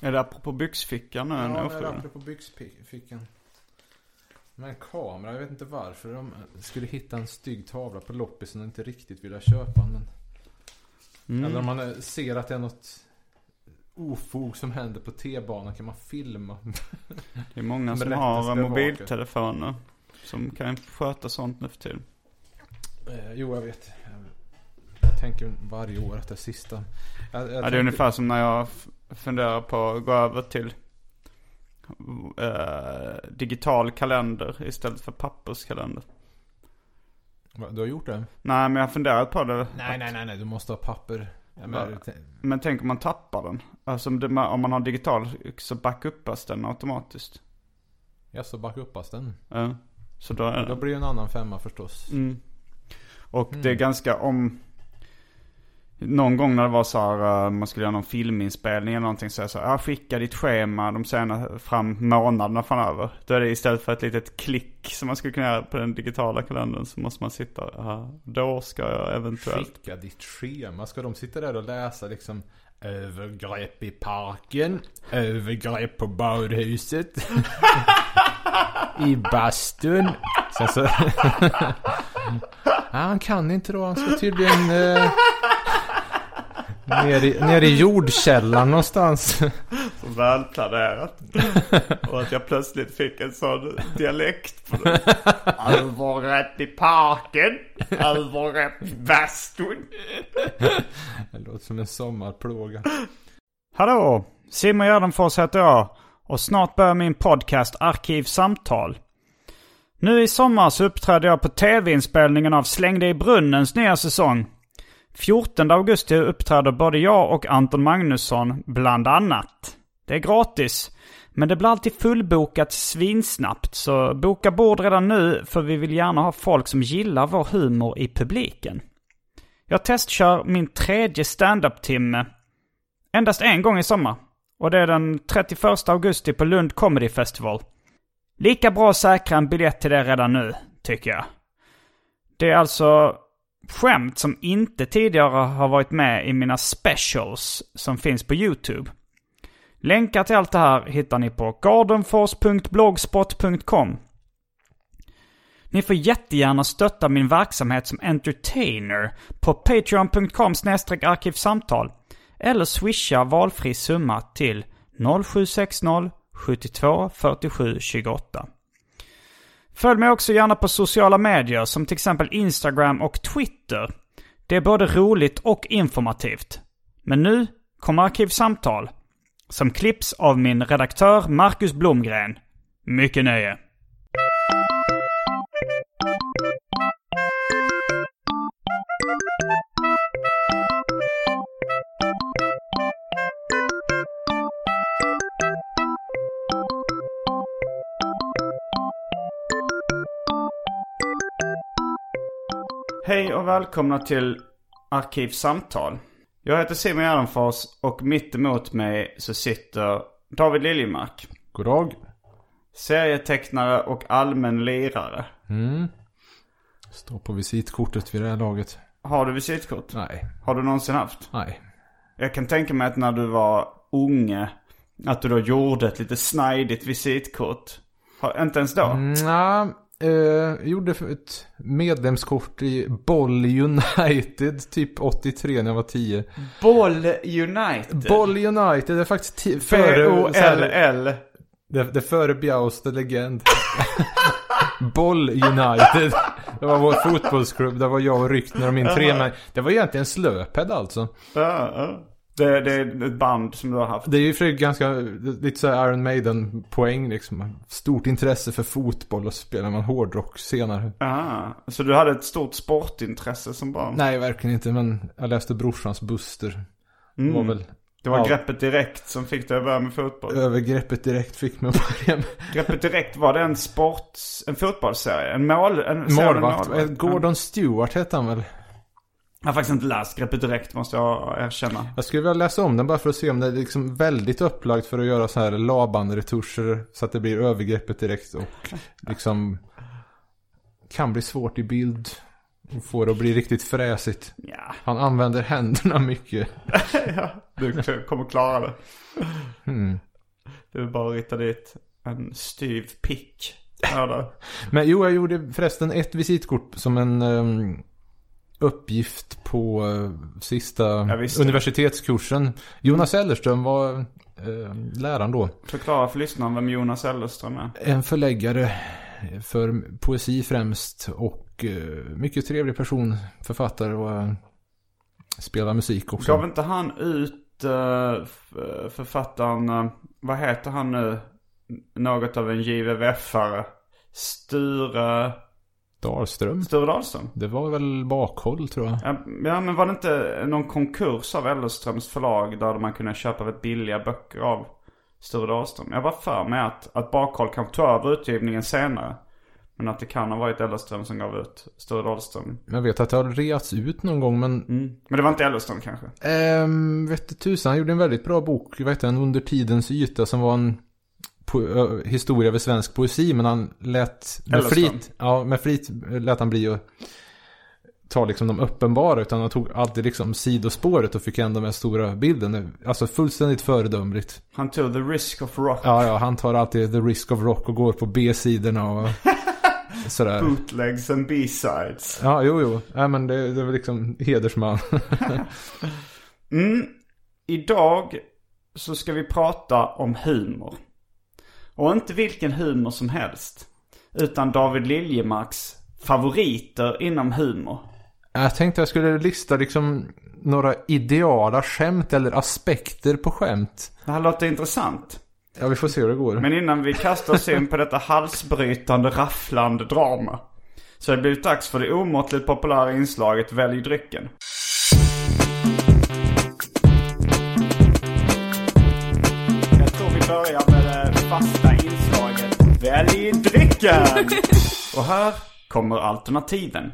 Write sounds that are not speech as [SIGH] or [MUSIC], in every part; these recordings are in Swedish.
Är det apropå byxfickan nu? Ja, en men ofrivillig? apropå byxfickan. Men kamera, jag vet inte varför de skulle hitta en stygg tavla på loppisen och inte riktigt vilja köpa. Men... Eller om man eh, ser att det är något ofog som händer på T-banan kan man filma. [LAUGHS] Det är många som har mobiltelefoner. Som kan sköta sånt nu för tiden. Eh, jo, jag vet. Jag, tänker varje år att det är sista. Jag, jag Ja, det är tänker- ungefär som när jag funderar på att gå över till eh, digital kalender istället för papperskalender. Va, Du har gjort det? Nej, men jag har funderat på det. Nej, nej, nej, nej. Du måste ha papper. Ja, men? Men tänk om man tappar den. Alltså om, det, om man har digital så backuppas den automatiskt. jag så backa uppas den. Ja. Så då är Då blir det en annan femma förstås. Mm. Och det är ganska om... Någon gång när det var så här, eh, man skulle göra någon filminspelning eller någonting så jag sa så här, ah, skicka ditt schema de senaste fram månaderna framöver. Då är det istället för ett litet klick som man skulle kunna göra på den digitala kalendern så måste man sitta, här då ska jag eventuellt. Skicka ditt schema. Ska de sitta där och läsa liksom Övergrepp i parken. Övergrepp på badhuset. [LAUGHS] I bastun. Sen så... Nej, [LAUGHS] han kan inte då. Han ska tydligen... Eh... Ner i, ner i jordkällaren någonstans. [LAUGHS] Så välplanerat. Och att jag plötsligt fick en sån dialekt på det. Överrätt i parken, överrätt i bastun. [LAUGHS] Det låter som en sommarplåga. Hallå! Simon Gärdenfors heter jag och snart börjar min podcast Arkivsamtal. Nu i sommar så uppträder jag på tv-inspelningen av Släng dig i brunnens nya säsong. 14 augusti uppträder både jag och Anton Magnusson bland annat. Det är gratis, men det blir alltid fullbokat svinsnabbt så boka bord redan nu för vi vill gärna ha folk som gillar vår humor i publiken. Jag testkör min tredje standup-timme Endast en gång i sommar. Och det är den 31 augusti på Lund Comedy Festival. Lika bra att säkra en biljett till det redan nu, tycker jag. Det är alltså skämt som inte tidigare har varit med i mina specials som finns på YouTube. Länkar till allt det här hittar ni på gardenfors.blogspot.com. Ni får jättegärna stötta min verksamhet som entertainer på patreon.com arkivsamtal eller swisha valfri summa till 0760 72 47 28. Följ mig också gärna på sociala medier som till exempel Instagram och Twitter. Det är både roligt och informativt. Men nu kommer Arkivsamtal. Som klipps av min redaktör Marcus Blomgren. Mycket nöje. Hej och välkomna till Arkivsamtal. Jag heter Simon Gärdenfors och mitt emot mig så sitter David Liljemark. God dag. Serietecknare och allmän lirare. Står på visitkortet vid det här laget. Har du visitkort? Nej. Har du någonsin haft? Nej. Jag kan tänka mig att när du var unge, att du då gjorde ett lite snajdigt visitkort. Har, inte ens då? Nja, Eh, gjorde ett medlemskort i Boll United typ 83 när jag var 10. Boll United. Boll United det är faktiskt ti- före... B-O-L-L. Det, det före Bjaust, the legend. [LAUGHS] Boll United. Det var vår fotbollsklubb. Det var jag och Ryktner och min tre men Det var egentligen Slöped alltså. Ja, ja. Det, det är ett band som du har haft. Det är ju för ganska, lite så här Iron Maiden poäng liksom. Stort intresse för fotboll och spelar man hårdrock senare. Ah, så du hade ett stort sportintresse som barn? Nej, verkligen inte. Men jag läste brorsans Buster. Det var väl Det var Ja. greppet direkt som fick dig att börja med fotboll. övergreppet direkt fick mig att börja med. Greppet direkt, var det en sport, en fotbollsserie? En mål? En Målvakt. målvakt? Eh, Gordon Stewart hette han väl? Jag har faktiskt inte läst Greppet direkt måste jag erkänna. Jag skulle vilja läsa om den bara för att se om det är liksom väldigt upplagt för att göra så här Laban-retuscher så att det blir övergreppet direkt och liksom kan bli svårt i bild och få det att bli riktigt fräsigt. Ja, Han använder händerna mycket. [LAUGHS] ja du kommer klara det. Mm. Du är bara rita dit en styv pick. Ja. [LAUGHS] Men jo, jag gjorde förresten ett visitkort som en ehm, uppgift på eh, sista det. universitetskursen. Jonas Ellerström var uh, läraren då. Förklara för lyssnaren vem Jonas Ellerström är. En förläggare för poesi främst och eh, mycket trevlig person, författare och uh, spelar musik också. Gav inte han ut uh, författaren, eh, vad heter han nu? Något av en JVVF-are. Sture, Dahlström. Sture Dahlström. Det var väl bakhåll tror jag. Ja, men var det inte någon konkurs av Ellerströms förlag där man kunde köpa väldigt billiga böcker av Sture Dahlström? Jag var för mig att, att Bakhåll kan ta över utgivningen senare. Men att det kan ha varit Ellerström som gav ut Sture Dahlström. Jag vet att det har reats ut någon gång men Men det var inte Ellerström kanske? Ehm, vet du tusan, han gjorde en väldigt bra bok, vad heter den, Under tidens yta som var en po- historia över svensk poesi. Men han lät med Ellerström. flit, ja med flit lät han bli att ta liksom de uppenbara. Utan han tog alltid liksom sidospåret och fick ändå med stora bilden. Alltså fullständigt föredömligt. Han tog the risk of rock. Ja, ja, han tar alltid the risk of rock och går på B-sidorna och [LAUGHS] sådär. Bootlegs and B-sides. Ja, jo, jo. Ja, men det, det var liksom hedersman. [LAUGHS] Mm. Idag så ska vi prata om humor. Och inte vilken humor som helst. Utan David Liljemarks favoriter inom humor. Jag tänkte jag skulle lista liksom några ideala skämt eller aspekter på skämt. Det här låter intressant. Ja, vi får se hur det går. Men innan vi kastar oss in på detta halsbrytande, rafflande drama. Så har det blivit dags för det omåttligt populära inslaget Välj drycken. Jag tror vi börjar med det fasta Välj drycken! [LAUGHS] Och här kommer alternativen.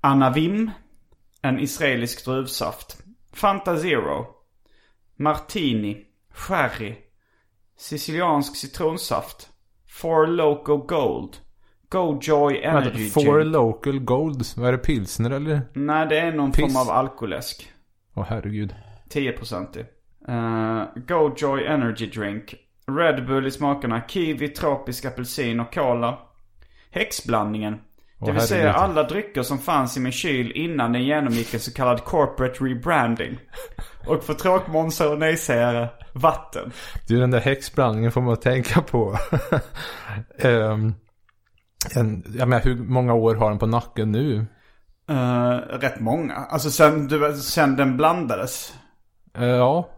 Anavim, en israelisk druvsaft. Fanta Zero. Martini. Sherry. Siciliansk citronsaft. Four Loco Gold. Go Joy Vänta, Energy Four Drink. local gold. Vad är det? Pilsner eller? Nej, det är någon Piss. form av alkoläsk. Åh herregud. 10% uh, Go Joy Energy Drink. Red Bull i smakerna kiwi, tropisk apelsin och cola. Häxblandningen. Det vill säga alla drycker som fanns i min kyl innan den genomgick en så kallad corporate rebranding. Och för tråkmånsar och nejsägare, vatten. Du, den där häxblandningen får man tänka på. um, [LAUGHS] en, jag menar, hur många år har den på nacken nu? Uh, rätt många. Alltså sen, du, sen den blandades. Eh, ja.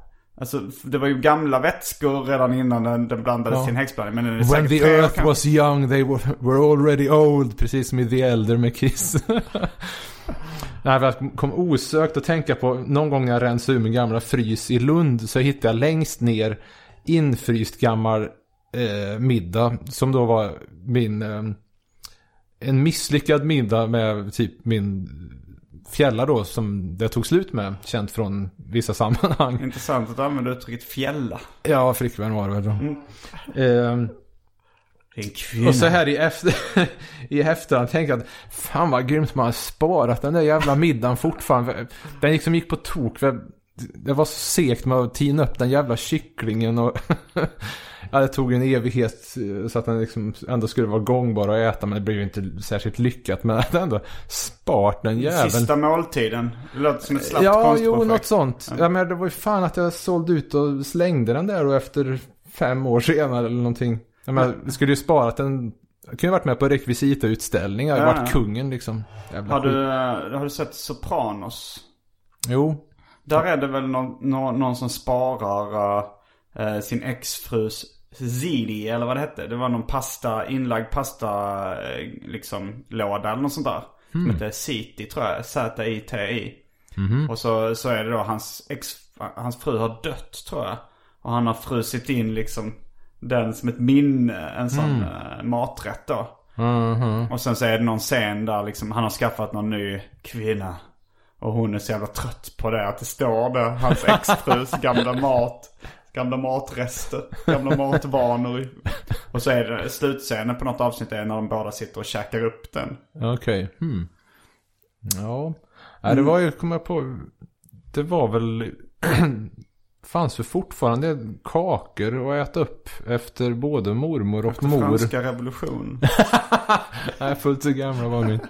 Alltså det var ju gamla vätskor redan innan den, den blandades Ja. till en häxblandning. Men When the earth kanske. was young they were, were already old. Precis som i The Elder med Kiss. [LAUGHS] Nej, jag kom osökt att tänka på någon gång när jag rensade ur min gamla frys i Lund så hittade jag längst ner infryst gammal eh, middag som då var min eh, en misslyckad middag med typ min fjälla då som det tog slut med. Känt från vissa [LAUGHS] sammanhang. Intressant att du använder uttrycket fjälla. Ja, flickvän var det väl då. Eh, Din kvinna. Och så här i, efter, [LAUGHS] i efterhand tänker jag att fan vad grymt man har sparat den där jävla middagen fortfarande. Den liksom gick på tok. Det var så segt med att tina upp den jävla kycklingen och [LAUGHS] ja, det tog en evighet eh, så att den liksom ändå skulle vara gångbar att äta men det blev ju inte särskilt lyckat men [LAUGHS] att ändå spart den jäveln. Sista måltiden. Det låter som ett slappt Ja, jo, något sånt. Ja, men det var ju fan att jag sålde ut och slängde den där då efter fem år senare eller någonting. Jag menar, jag skulle ju sparat den. Jag kunde varit med på rekvisitautställningar. Jag Ja, varit kungen liksom. Jävla Har skit. du, eh, har du sett Sopranos? Jo. Där är det väl någon, någon, någon som sparar eh, sin exfrus ziti eller vad det hette. Det var någon pasta, inlagd pasta eh, liksom låda eller något sånt där. Som hette City tror jag. Z-I-T-I. Och så, så är det då hans ex, hans fru har dött tror jag. Och han har frusit in liksom den som ett minne, en sån eh, maträtt då. Mhm. Och sen så är det någon scen där liksom han har skaffat någon ny kvinna. Och hon är så jävla trött på det att det står där. Hans exfrus gamla mat. Gamla matrester. Gamla matvanor. Och så är det slutscenen på något avsnitt är när de båda sitter och käkar upp den. Okej. Hmm. Ja. Nej, det var ju, kom jag på. Det var väl. [CLEARS THROAT] fanns ju fortfarande kakor att äta upp efter både mormor och mor. Franska revolution. [LAUGHS] Nej, fullt så gamla var vi inte.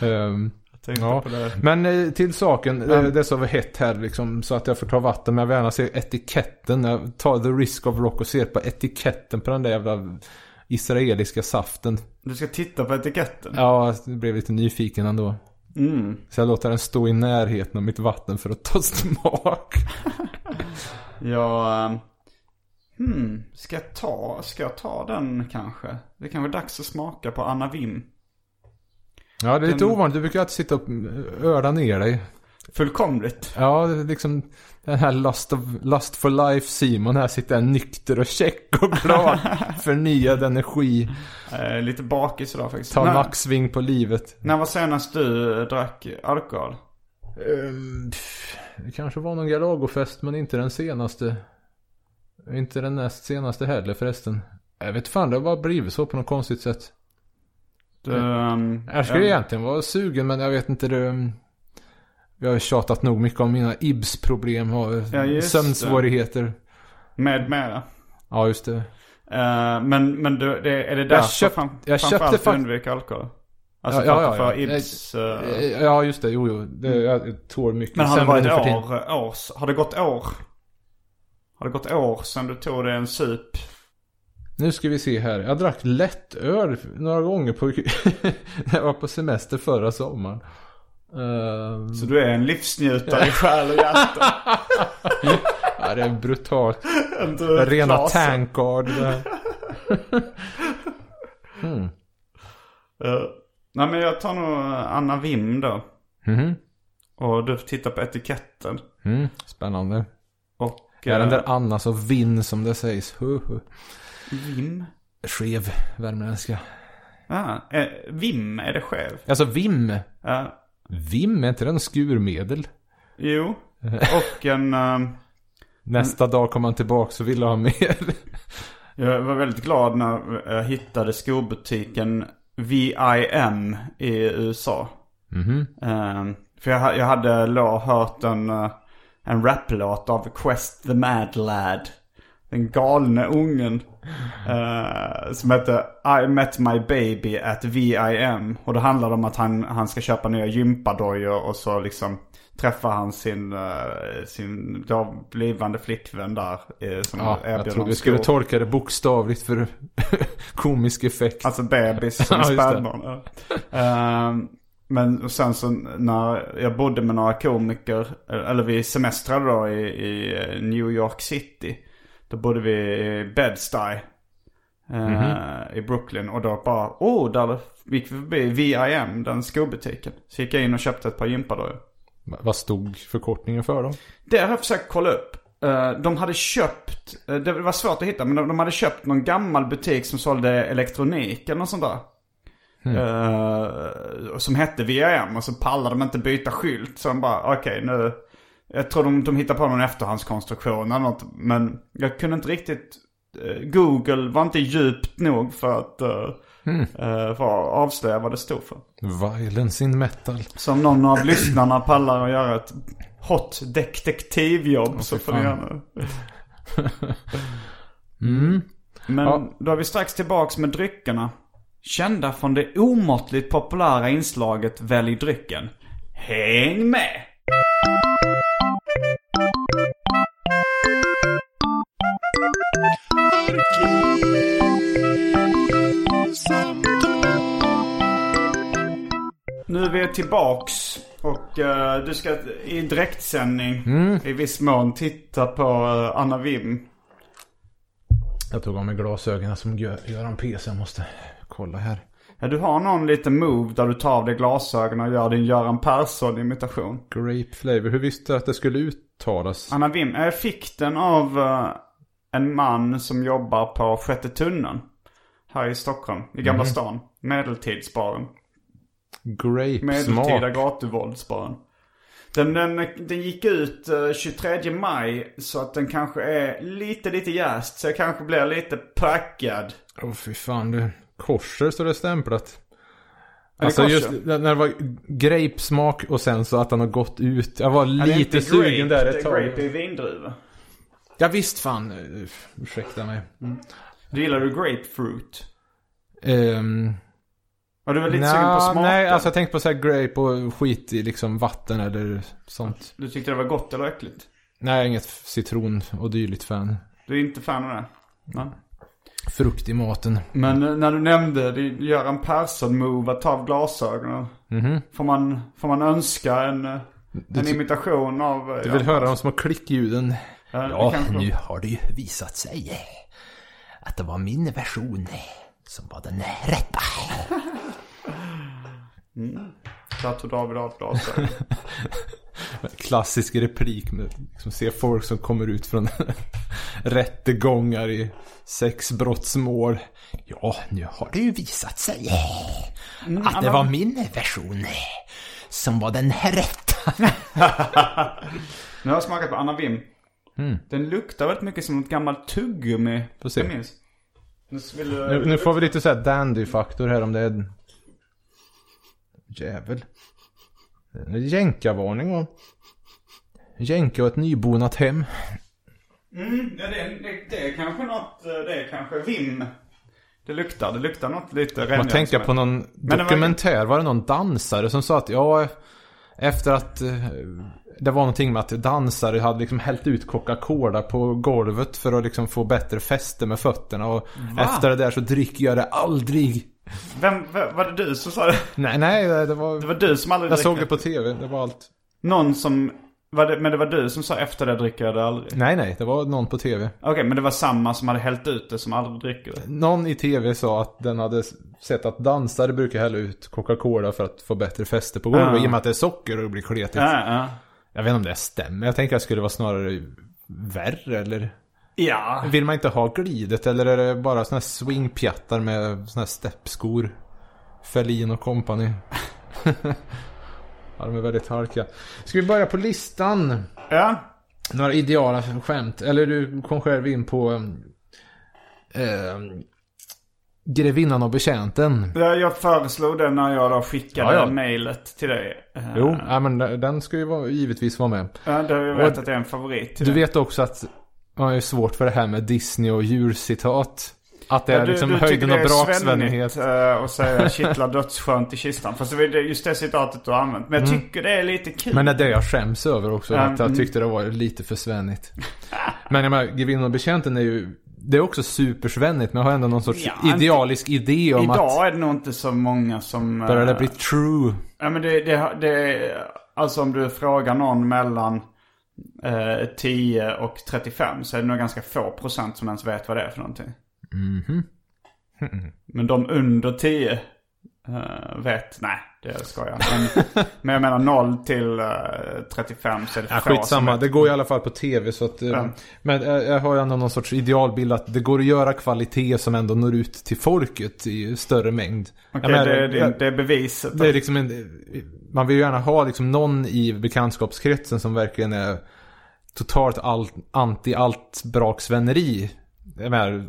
[LAUGHS] Ehm, tänkte Ja, på det. men eh, till saken. eh, Det är så hett här liksom. Så att jag får ta vatten. Men jag vill gärna se etiketten. Jag tar the risk of rock och ser på etiketten på den där jävla israeliska saften. Du ska titta på etiketten. Ja, jag blev lite nyfiken ändå. Mm. Så jag låter den stå i närheten av mitt vatten för att ta [LAUGHS] smak. Jag... eh, Hmm, ska jag ta, ska jag ta den kanske? Det är kanske är dags att smaka på Anna Wim. Ja, det är lite Den- ovanligt. Du brukar alltid sitta och öla ner dig. Fullkomligt. Ja, det är liksom den här Lust, of, Lust for Life Simon här sitter nykter och check och glad. [LAUGHS] Förnyad energi. Eh, lite bakis idag faktiskt. Ta en När- nacksving på livet. När var senast du eh, drack alkohol? Ehm, pff, det kanske var någon Galagofest men inte den senaste. Inte den näst senaste heller förresten. Jag vet fan, det har bara blivit så på något konstigt sätt. Du, ehm, Jag skulle eh, egentligen vara sugen men jag vet inte det. Vi har tjatat nog mycket om mina IBS-problem och Ja, sömnsvårigheter. Med mera. Ja, just det. Eh, men men du, det, är det därför köpt- fram, jag köpte framförallt du fakt- undviker alkohol? Alltså Ja, för ja, du ja. Ibs. eh, Ja, just det. Jo, jo. Det, jag tål mycket men har det varit för år, har det gått år? Har det gått år sedan du tog dig en sup? Nu ska vi se här. Jag drack lättöl några gånger på... [LAUGHS] när jag var på semester förra sommaren. Ehm, Så du är en livsnjutare i själ och hjärta? [LAUGHS] ja, det är brutalt. Rena klasen. tankard. här. [LAUGHS] Eh, nej men jag tar nog Anna Wim då. Mhm. Och du tittar på etiketten. Mm, spännande. Och... Ja, den eh, där Anna så vinn som det sägs. Hu, hu. Vim? Skev värmländska. Ah, eh, Vim, är det skev? Alltså Vim. Ja. Vim, är inte den skurmedel? jo. [LAUGHS] Och en... eh, Nästa dag kom han tillbaka och ville ha mer. [LAUGHS] jag var väldigt glad när jag hittade skobutiken VIM i USA. Mhm. Eh, för jag hade då hört en, eh, en raplåt av Quest the Mad Lad. Den galne ungen. eh, som heter I met my baby at VIM. Och det handlar om att han, han ska köpa nya gympadojor och så liksom träffar han sin, eh, sin då blivande flickvän där. eh, som Ja, jag trodde vi skulle tolka det bokstavligt för [LAUGHS] komisk effekt. Alltså bebis som [LAUGHS] Ja, spädbarn. Ehm, men sen så när jag bodde med några komiker, eller vi semestrade då i, i New York City. Då bodde vi i Bed-Stuy. eh, Mhm. I Brooklyn. Och då bara, oh, där gick vi förbi VIM, den skobutiken. Så gick jag in och köpte ett par gympadojor. Vad stod förkortningen för då? Det har jag försökt kolla upp. Eh, De hade köpt, eh, det var svårt att hitta, men de- de hade köpt någon gammal butik som sålde elektronik eller något sånt där. Eh, som hette VRM och så pallade de inte byta skylt. Så de bara, okej nu. Jag tror de, de hittade på någon efterhandskonstruktion eller något. Men jag kunde inte riktigt eh, Google var inte djupt nog för att, Mm. för att avslöja vad det stod för. Violence in metal. Så om någon av lyssnarna pallar att göra ett hot detektivjobb så fy får ni fan. gärna. [LAUGHS] Mm. Men Ja. då är vi strax tillbaks med dryckerna. Kända från det omåttligt populära inslaget Välj drycken. Häng med! Nu är vi tillbaks och eh, du ska i direktsändning i viss mån titta på eh, Anna Wim. Jag tog av mig glasögonen som gör, gör en PC. Jag måste kolla här. Ja, du har någon liten move där du tar av dig glasögonen och gör din Göran Persson-imitation. Grape flavor. Hur visste du att det skulle uttalas? Anna Wim, jag fick den av eh, en man som jobbar på Sjätte tunneln. Här i Stockholm, i Gamla stan. Medeltidsbaren. Grape Medeltida gatuvåldsbaren. Den, den, den gick ut eh, 23 maj så att den kanske är lite, lite jäst. Så jag kanske blir lite packad. Åh fy fan du. Korser står det stämplat. Alltså just när det var grape-smak och sen så att den har gått ut. Jag var lite sugen grape, där ett det är Grape tag. är vindruva. Ja visst fan. Ursäkta mig. Du gillar du grapefruit? Um, Och du var lite sugen på smaken? nej, alltså jag tänkte på så här grape och skit i liksom vatten eller sånt. Du tyckte det var gott eller äckligt? Nej, jag är inget citron och dylikt fan. Du är inte fan av det? Nej. Frukt i maten. Men eh, när du nämnde Göran Persson-move att ta av glasögonen. Mhm. Får, man, får man önska en, eh, en imitation av... eh, Du vill höra de små klickljuden? Ja, Ja, nu har det ju visat sig att det var min version som var den rätta. [LAUGHS] Där tog David av glasögonen. [LAUGHS] Klassisk replik med liksom, se folk som kommer ut från [LAUGHS] rättegångar i sexbrottsmål. Ja, nu har det ju visat sig Mm, att det var min version som var den rätta. Nu har jag smakat på Anna Wim. Den luktar väldigt mycket som ett gammalt tuggummi. Se. Jag minns. Nu. Nu, nu får vi lite så här dandy-faktor här om det är... Jävel. Jänkarvarning och... Jänka och ett nybonat hem. Mm, ja, det, det, det är kanske något, eh, det är kanske Vim. Det luktar, det luktar något lite Man renhjärnat tänker på någon det var- dokumentär, var det någon dansare som sa att ja, efter att eh, det var någonting med att dansare hade liksom hällt ut Coca-Cola på golvet för att liksom få bättre fäste med fötterna och efter det där så dricker jag det aldrig. Vem, vem, var det du som sa det? Nej, nej, det var... Det var du som aldrig jag såg det på tv, det var allt. Någon som, var det, men det var du som sa efter det dricker jag det aldrig? Nej, nej, det var någon på tv. Okej, men det var samma som hade hällt ut det som aldrig dricker det. Någon i tv sa att den hade sett att dansare brukar hälla ut Coca-Cola för att få bättre fäste på golvet. Ja. I och med att det är socker och det blir kletigt. Ja, ja. Jag vet inte om det stämmer. Jag tänker att det skulle vara snarare värre eller? Ja. Vill man inte ha glidet eller är det bara såna här swingpjattar med såna här steppskor? Ferlin och company. [LAUGHS] ja, de är väldigt halkiga. Ska vi börja på listan? Ja. Några ideala skämt. Eller du kom själv in på eh, Grevinnan och betjänten. Ja, Jag föreslog det när jag då skickade Ja, ja. mejlet till dig. Eh, Jo, ja, men den ska ju vara, givetvis vara med. Ja, det, jag vet Och- att det är en favorit Du dig. vet också att man är svårt för det här med Disney och djurcitat. Att det är Ja, liksom tycker höjden det av är braksvänlighet. svennigt, eh, säga kittlar dödsskönt i kistan. Fast det är just det citatet du har använt. Men jag tycker det är lite kul. Mm. Men det är det jag skäms över också. Mm. Att jag tyckte det var lite för svennigt. Men jag menar, Grevinnan och betjänten är ju... Det är också supersvennigt men har ändå någon sorts Ja, inte- idealisk idé om Idag att... är det nog inte så många som... eh, Börjar det bli true? Ja men det, det, det Alltså om du frågar någon mellan eh, 10 och 35 så är det nog ganska få procent som ens vet vad det är för någonting. Mhm. Men de under 10 eh, vet, nej det ska jag. Men, men jag menar 0 till eh, 35 så är det Ja, skitsamma, det går i alla fall på tv så att... eh, Ja. Men jag, jag har ju ändå någon sorts idealbild att det går att göra kvalitet som ändå når ut till folket i större mängd. Menar, det, det, det är beviset. Det är liksom en, man vill ju gärna ha liksom någon i bekantskapskretsen som verkligen är totalt all, anti allt braksväneri. Jag menar,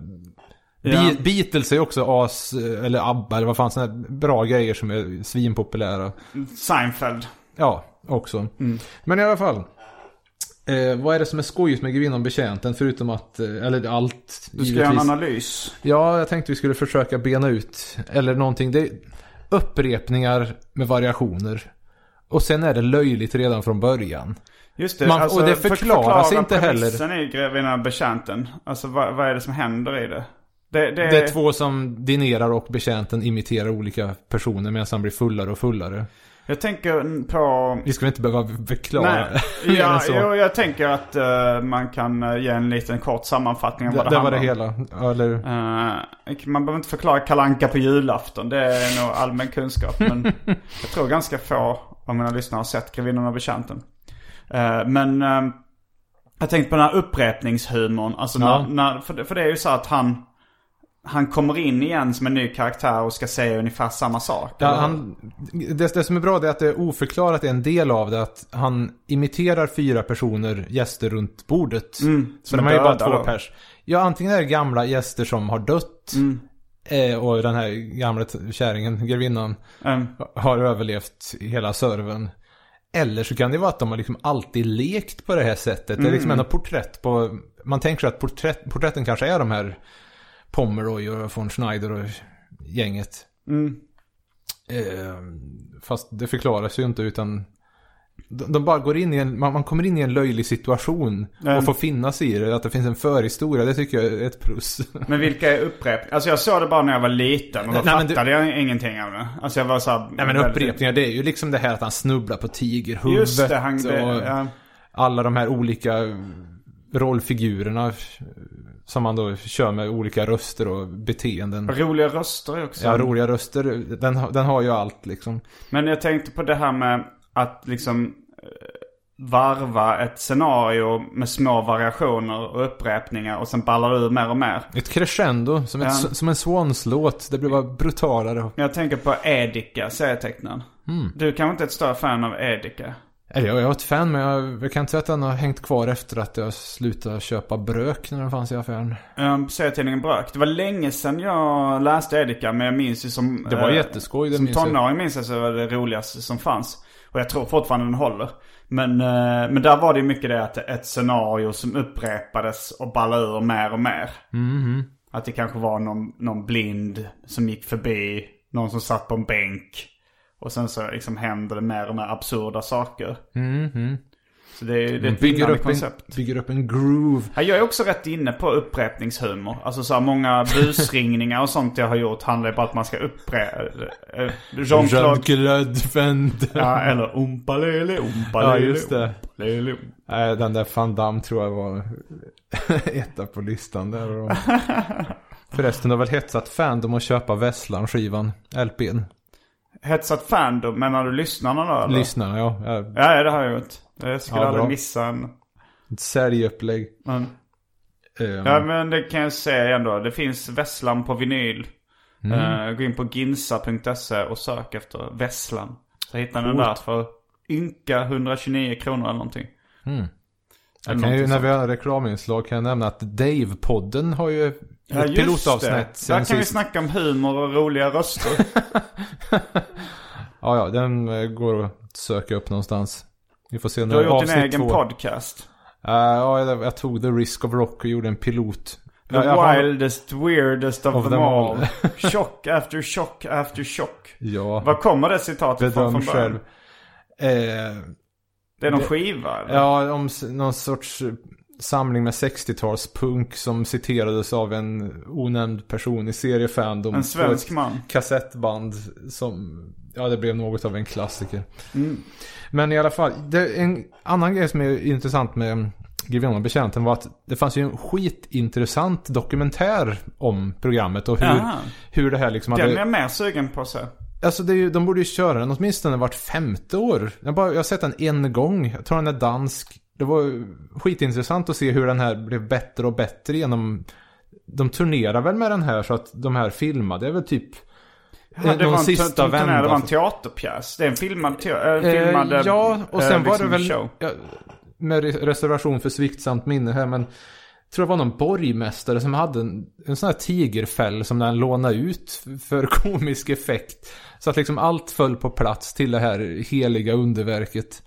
Ja. Be- Beatles är också as, eller ABBA eller vad fan, sådana bra grejer som är svinpopulära. Seinfeld. Ja, också. Men i alla fall. Eh, vad är det som är skojigt med Grevinnan betjänten förutom att, eh, eller allt Du ska göra en analys. Ja, jag tänkte vi skulle försöka bena ut, eller någonting. Det är upprepningar med variationer. Och sen är det löjligt redan från början. Just det, alltså, Man- och det för- förklaras förklara inte heller. premissen i Grevinnan betjänten. Alltså vad, vad är det som händer i det? Det, det, Det är två som dinerar och betjänten imiterar olika personer medan han blir fullare och fullare. Jag tänker på... Vi skulle inte behöva förklara Nej, [LAUGHS] ja, så. jo, jag tänker att eh, man kan eh, ge en liten kort sammanfattning av det, vad det, det var det handlar om. hela. Eller, Eh, man behöver inte förklara kalanka på julafton. Det är nog allmän kunskap. Men [LAUGHS] jag tror ganska få av mina lyssnare har sett Grevinnan och betjänten. Eh, men jag tänkte på den här upprepningshumorn. Alltså Ja. när, när, för, det, för det är ju så att han, han kommer in igen som en ny karaktär och ska säga ungefär samma sak. ja, han, det, det som är bra är att det är oförklarat är en del av det. Att han imiterar fyra personer, gäster runt bordet. Mm, Så de är ju bara två då. pers. Ja, antingen är det gamla gäster som har dött. Mm. Eh, och den här gamla kärringen, grevinnan, Mm. har överlevt hela serven. Eller så kan det vara att de har liksom alltid lekt på det här sättet. Det är liksom ändå porträtt på... Man tänker att porträtt, porträtten kanske är de här Pomeroy och von Schneider och gänget. Mm. Eh, fast det förklaras ju inte utan... De, de bara går in i en... Man, man kommer in i en löjlig situation Mm. och får finnas i det. Att det finns en förhistoria, det tycker jag är ett plus. [LAUGHS] Men vilka är upprepningar? Alltså jag såg det bara när jag var liten och då Nej, fattade jag ingenting av det. Alltså jag var så här, Nej men upprepningar, det är ju liksom det här att han snubblar på tigerhuvudet. Just det, han... Det, och ja. alla de här olika rollfigurerna som man då kör med olika röster och beteenden. Roliga röster också. Ja, roliga röster, den, den har ju allt liksom. Men jag tänkte på det här med att liksom eh, varva ett scenario med små variationer och upprepningar och sen ballar ur mer och mer. Ett crescendo, som, ett, Ja. som en Swans-låt. Det blir bara brutalare. Jag tänker på Edika, serietecknaren. Mm. Du kanske inte är ett större fan av Edika? Eller jag, jag är ett fan, men jag, jag kan inte säga att den har hängt kvar efter att jag slutade köpa brök när den fanns i affären. Um, serietidningen Brök. Det var länge sedan jag läste Edika, men jag minns ju som... Det var eh, jätteskoj, det Som minns tonåring minns jag så var det roligaste som fanns. Och jag tror fortfarande den håller. Men, eh, men där var det ju mycket det att ett scenario som upprepades och ballade ur mer och mer. Mhm. Att det kanske var någon, någon blind som gick förbi, någon som satt på en bänk. Och sen så liksom hände det mer och mer absurda saker. Mhm. Så det, det är ett bygger upp, koncept. en, bygger upp en groove. Ja, jag är också rätt inne på upprepningshumor. Alltså så här, många busringningar och sånt jag har gjort handlar ju bara att man ska upprepa... Äh, Jean-Claude... Jean-Claude Van Damme. Ja, eller Oompa-lele, Ja, just det. Nej, den där Van Damme tror jag var [LAUGHS] etta på listan där. [LAUGHS] Förresten har väl hetsat Fandom att köpa Vesslan-skivan, LPn. Hetsat fandom, menar du lyssnarna då eller? Lyssnarna, ja. ja. Ja, det har jag gjort. Jag skulle Ja, aldrig missa en... Ett säljupplägg. Men, Ehm, ja, men det kan jag säga ändå. Det finns Vesslan på vinyl. Mm. Eh, gå in på ginsa.se och sök efter Vesslan. Så hittar ni den där för ynka 129 kronor eller någonting. Mm. Jag kan ju, när vi har reklaminslag kan jag nämna att Dave-podden har ju Ja, ett pilotavsnitt Där kan vi sist. snacka om humor och roliga röster. [LAUGHS] Ja, ja, den eh, går att söka upp någonstans. Vi får se Du när har gjort din egen två. podcast. Eh, ja, jag, jag tog The Risk of Rock och gjorde en pilot. The Ja, jag har- wildest, weirdest of, Of them, all. all. [LAUGHS] chock after chock after chock. Ja, Var kommer det citatet från bedöm från början? själv. Eh, Det är någon Det- skiva eller? Ja, om någon sorts samling med 60-talspunk som citerades av en onämnd person i seriefandom. En svensk man. kassettband som, ja det blev något av en klassiker. Mm. Men i alla fall, det, en annan grej som är intressant med Grevinnan och betjänten var att det fanns ju en skitintressant dokumentär om programmet och hur, hur det här liksom Den är hade... jag mer sugen på så. Alltså det är ju, de borde ju köra den åtminstone vart femte år. Jag, bara, jag har sett den en gång. Jag tror den är dansk. Det var skitintressant att se hur den här blev bättre och bättre genom... De turnerar väl med den här så att de här filmade är väl typ... Ja, det, var en, sista vända. det var en teaterpjäs. Det är en filmad, te- äh, Eh, filmad ja, och eh, sen var liksom det väl... Ja, med re- reservation för sviktsamt minne här men... tror det var någon borgmästare som hade en, en sån här tigerfäll som den lånade ut för [LAUGHS] komisk effekt. Så att liksom allt föll på plats till det här heliga underverket.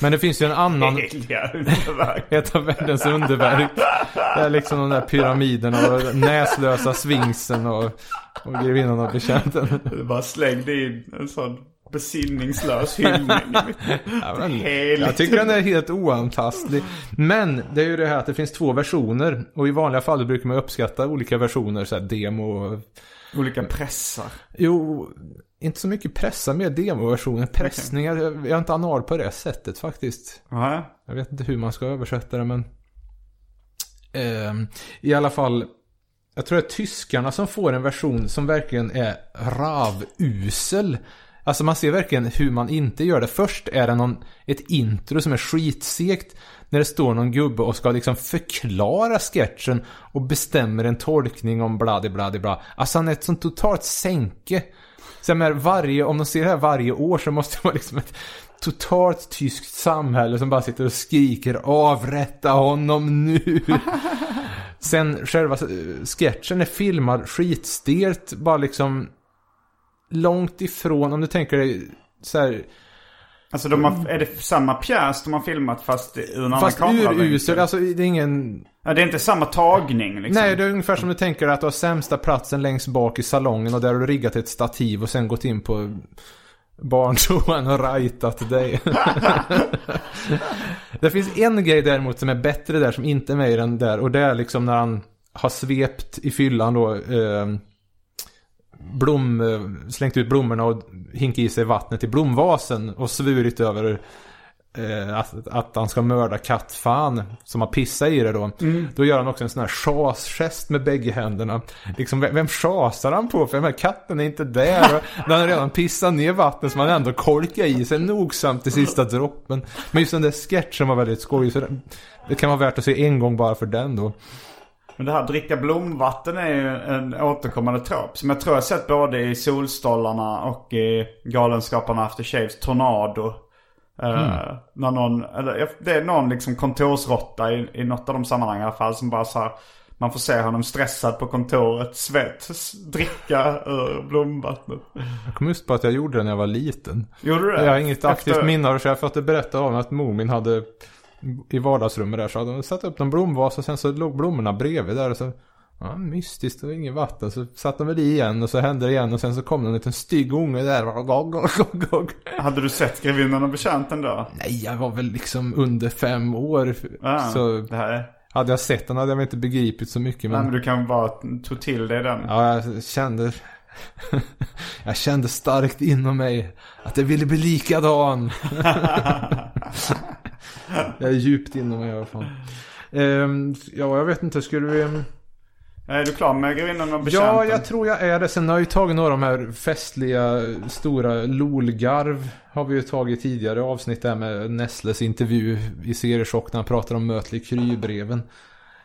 Men det finns ju en annan... [LAUGHS] Heliga underverk. [LAUGHS] Ett av världens underverk. Det är liksom de där pyramiderna och näslösa svinksen och, och grevinnan och betjänten. Du bara slängde in en sån besinningslös hyllning. Ja, jag tycker den är helt oantastlig. Men det är ju det här att det finns två versioner. Och i vanliga fall brukar man uppskatta olika versioner. Så här demo. Olika pressar. Jo, inte så mycket pressa, mer demoversioner. Pressningar, jag är inte anal på det sättet faktiskt. Ja. Jag vet inte hur man ska översätta det men... Ehm, I alla fall. Jag tror det är tyskarna som får en version som verkligen är ravusel. Alltså man ser verkligen hur man inte gör det. Först är det någon, ett intro som är skitsegt. När det står någon gubbe och ska liksom förklara sketchen och bestämmer en tolkning om bladi bladi bla. Alltså han är ett sånt totalt sänke. Så jag menar, varje, om de ser det här varje år så måste det vara liksom ett totalt tyskt samhälle som bara sitter och skriker avrätta honom nu. [LAUGHS] Sen själva sketchen är filmad skitstelt, bara liksom långt ifrån, om du tänker dig så här, Alltså de har, är det samma pjäs de har filmat fast ur en annan fast kameravinkel? urusel, alltså det är ingen... Ja, det är inte samma tagning liksom. Nej, det är ungefär som du tänker att du har sämsta platsen längst bak i salongen och där har du riggat ett stativ och sen gått in på barntoan och rajtat dig. [LAUGHS] det finns en grej däremot som är bättre där som inte är med i den där och det är liksom när han har svept i fyllan då eh, blom, eh, slängt ut blommorna och hinkat i sig vattnet i blomvasen och svurit över eh, att, att han ska mörda kattfan som har pissat i det då. Då gör han också en sån här chasgest med bägge händerna. Liksom, vem, vem chasar han på? För den här katten är inte där. Och han redan pissat ner vattnet som han ändå kolkar i sig nogsamt till sista droppen. Men just den där sketchen var väldigt skoj. Så det, det kan vara värt att se en gång bara för den då. Men det här dricka blomvatten är ju en återkommande trop. Som jag tror jag sett både i Solstollarna och i Galenskaparna After Shaves Tornado. Eh, när någon, eller det är någon liksom kontorsrotta i, i något av de sammanhangen i alla fall som bara så här, Man får se honom stressad på kontoret, svett, dricka ur blomvattnet. Jag kom just på att jag gjorde det när jag var liten. Gjorde du det? Jag har inget aktivt Efter- minne av det, så jag har fått det av mig att Moomin hade i vardagsrummet där så hade de satt upp en blomvas och sen så låg blommorna bredvid där och så Ja, mystiskt och inget vatten. Så satte de väl i igen och så hände det igen och sen så kom det en liten stygg unge där. Gog, gog, gog, gog. Hade du sett Grevinnan och betjänten då? Nej, jag var väl liksom under fem år. Ja, Så det här är... hade jag sett den hade jag väl inte begripit så mycket. Nej, Men, men du kan bara tog till dig den. ja, jag kände... [LAUGHS] jag kände starkt inom mig att jag ville bli likadan. [LAUGHS] jag är djupt inom mig i alla fall. Ehm, ja, jag vet inte, skulle vi... Är du klar med Grevinnan och betjänten? Ja, jag tror jag är det. Sen har jag ju tagit några av de här festliga, stora lolgarv. Har vi ju tagit tidigare avsnitt där med Nestles intervju i Seriechock när han pratar om Mötley Kry-breven.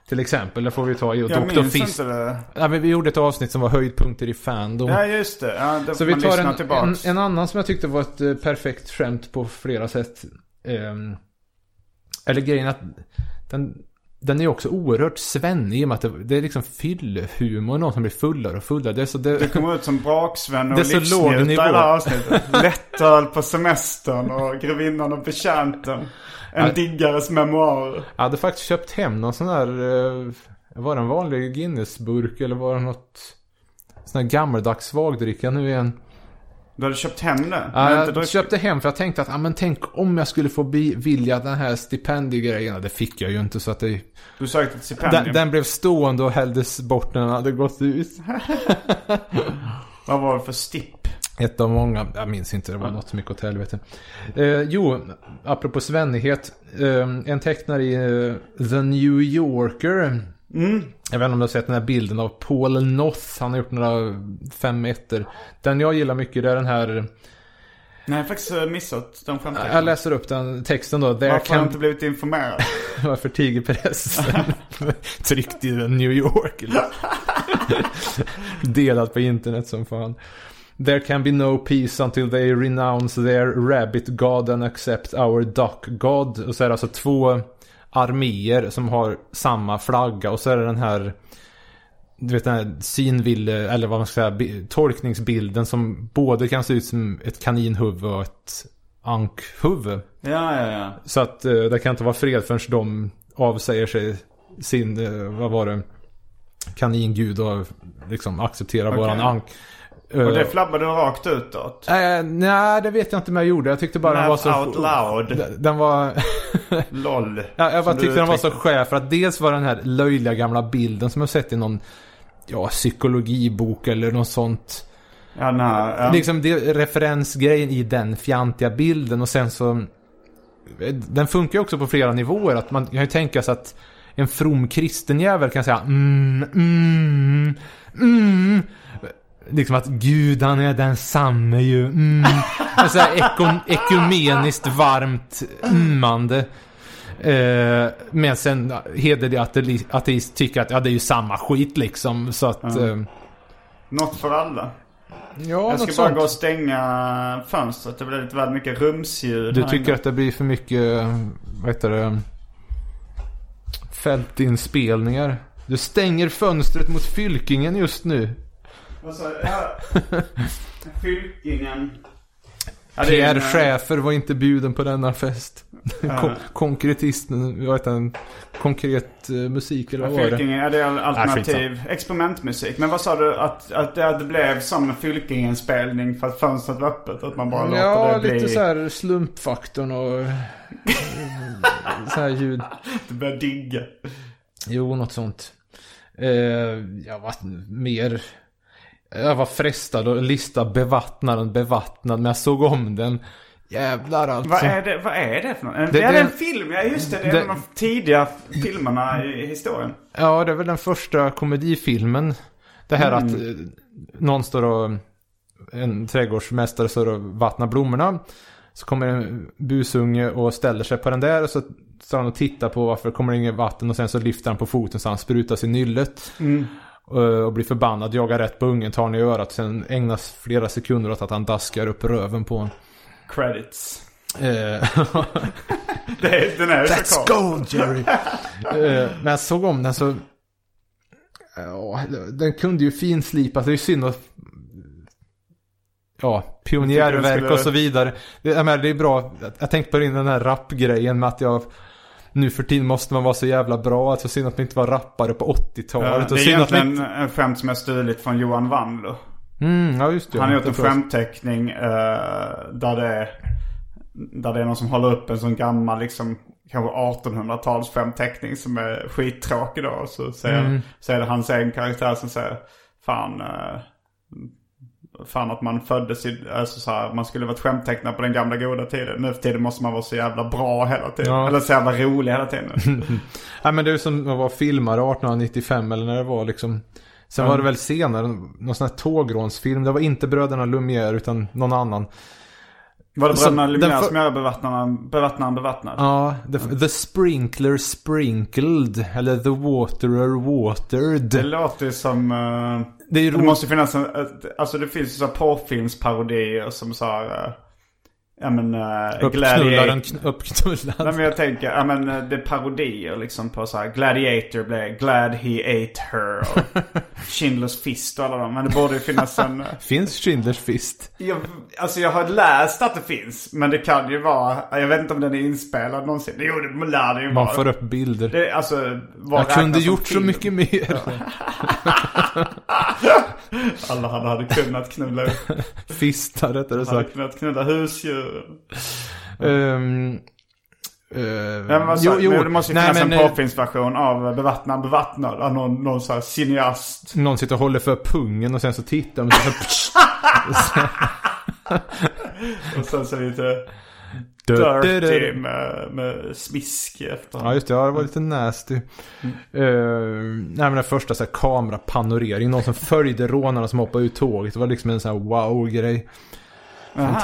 Till exempel, det får vi ta i och Jag Dr. minns Fist. inte det. Ja, men vi gjorde ett avsnitt som var höjdpunkter i Fandom. Ja, just det. Ja, det Så vi man tar en, en, tillbaks. en annan som jag tyckte var ett eh, perfekt skämt på flera sätt. Ehm, eller grejen att den, den är också oerhört svennig i och med att det, det är liksom fyllehumor. Någon som blir fullare och fullare. Det är så, det, Du kommer ut som braksvän och Det livsnjutare i det här avsnittet. Lättöl på semestern och Grevinnan och betjänten. En Ja. diggares memoarer. Jag hade faktiskt köpt hem någon sån här, eh, var det en vanlig Guinnessburk eller var det något sån här gammaldags svagdricka nu igen? Du hade köpt hem det? Ja, inte jag druckit. köpte hem för jag tänkte att, ah, men tänk om jag skulle få bevilja den här stipendiegrejen. Det fick jag ju inte så att det, Du sökte ett stipendium. den, den blev stående och hälldes bort när den hade gått ut. [LAUGHS] Vad var det för stipp? Ett av många, jag minns inte, det var något som gick åt helvete. Eh, jo, apropå svennighet. Eh, en tecknare i eh, The New Yorker. Jag vet inte om du har sett den här bilden av Paul Noth. Han har gjort några fem ettor. Den jag gillar mycket det är den här. Nej, jag har faktiskt eh, missat de skämten. Jag läser upp den texten då. There Varför har jag can inte blivit informerad? [LAUGHS] Varför tiger pressen? [LAUGHS] Tryckt i New York. [LAUGHS] Delat på internet som fan. There can be no peace until they renounce their rabbit god and accept our duck god. Och så är det alltså två arméer som har samma flagga och så är det den här du vet den här synville, eller vad man ska säga, bi- tolkningsbilden som både kan se ut som ett kaninhuvud och ett ankhuvud. Ja, ja, ja. Så att eh, det kan inte vara fred förrän de avsäger sig sin, eh, vad var det, kaningud och liksom accepterar Okej. våran ank. Och det Eh, flabbade rakt utåt? eh, nej, det vet jag inte om jag gjorde. Jag tyckte bara den var så... Laugh out loud. Den- var... [LAUGHS] LOL. Ja, jag bara tyckte den var så skär för att dels var den här löjliga gamla bilden som jag sett i någon ja, psykologibok eller något sånt. Ja, här. Ja. Liksom det, referensgrejen i den fjantiga bilden och sen så den funkar ju också på flera nivåer. Att man kan ju tänka sig att en from kristen jävel kan säga mm, mm, mm. Liksom att Gud han är densamme ju. Mm. Så här ekumeniskt varmt ummande. Eh, men sen hederlig ateist tycker att ja, det är ju samma skit liksom. Så att... Ja. Eh, Något för alla. ja, Jag ska bara sånt. gå och stänga fönstret. Det blir lite väl mycket rumsljud Du tycker inne. att det blir för mycket, vad heter det, fältinspelningar. Du stänger fönstret mot Fylkingen just nu. Vad sa jag? Ja. [LAUGHS] Fylkingen. Ja, det är Pierre en, Schäfer var inte bjuden på denna fest. Ja. Kon- konkretisten, vad heter den? Konkret eh, musik eller vad var det? Fylkingen, ja det är alternativ skitsamma. experimentmusik. Men vad sa du? Att, att det, blev som en Fylkingen-spelning för att fönstret var öppet? Att man bara låter Ja, det bli... lite så här slumpfaktorn och så här ljud. [LAUGHS] Du börjar digga. Jo, något sånt. Eh, jag var mer... Jag var frestad att lista bevattnaren bevattnad, men jag såg om den. Jävlar alltså. Vad är det, vad är det för något? Det, Det- är det- en film, ja just det. Det är det- en av de tidiga filmerna i historien. Ja, det är väl den första komedifilmen. Det här Mm. att eh, någon står och... En trädgårdsmästare står och vattnar blommorna. Så kommer en busunge och ställer sig på den där och så står han och tittar på varför det kommer inget vatten och sen så lyfter han på foten så han sprutar sig i nyllet. Mm. Och, och blir förbannad, jagar rätt på ungen, tar den i örat. Sen ägnas flera sekunder åt att han daskar upp röven på honom. Credits. Eh, [LAUGHS] Det är, den är Let's så cool. go Jerry! Eh, men jag såg om den så... Ja, den kunde ju finslipas. Det är ju synd att... Ja, pionjärverk skulle- och så vidare. Det, jag menar, det är bra. Jag tänkte på den här rapgrejen med att jag... Nu för tiden måste man vara så jävla bra. Är synd att man inte var rappare på 80-talet. Ja, det är egentligen inte... en skämt som är stulit från Johan Wandler. Mm, ja, just det. Han har gjort en skämtteckning eh, där det är där det är någon som håller upp en sån gammal liksom kanske 1800-tals skämtteckning som är skittråkig då. Så säger, Mm. så är det hans egen karaktär som säger fan eh, Fan att man föddes i, alltså så här, man skulle varit skämttecknare på den gamla goda tiden. Nu för tiden måste man vara så jävla bra hela tiden. Ja. Eller så jävla rolig hela tiden. [LAUGHS] Nej men det är som att vara filmare 1895 eller när det var liksom. Sen var det väl senare någon sån här tågrånsfilm. Det var inte bröderna Lumière utan någon annan. Var det Bröderna Lumière för- som gör bevattnaren, bevattnaren bevattnad? Ja, the, the sprinkler sprinkled. Eller the waterer Det watered. låter ju som... eh, Det det måste finnas en... Alltså det finns ju så här porrfilmsparodier som så här... Ja men... Uh, Uppknullaren, kn- uppknullad. Nej men jag tänker, ja men eh, det är parodier liksom på så här Gladiator blev Glad he ate her och [LAUGHS] Schindler's fist och alla dem. Men det borde ju finnas en... [LAUGHS] eh, Finns Schindlers fist? Jag, alltså jag har läst att det finns. Men det kan ju vara, jag vet inte om den är inspelad någonsin. Jo det lär det ju Man vara. får upp bilder. Det, alltså, Jag kunde gjort så film? mycket mer. [LAUGHS] Alla hade, hade kunnat knulla, Fistar rättare hade sagt. kunnat knulla husdjur. Um, Men vad sa, men det måste ju finnas en eh, porrfilmsversion av Bevattnad bevattnad. Av någon, någon sån här cineast. Någon sitter och håller för pungen och sen så tittar man så [LAUGHS] Och sen så lite dirty med, med smisk efter. Ja just det, ja, det var lite nasty. Mm. Uh, nej men den första så här, kamerapanorering, någon som följde rånarna som hoppade ut tåget. Det var liksom en sån här wow-grej. Aha.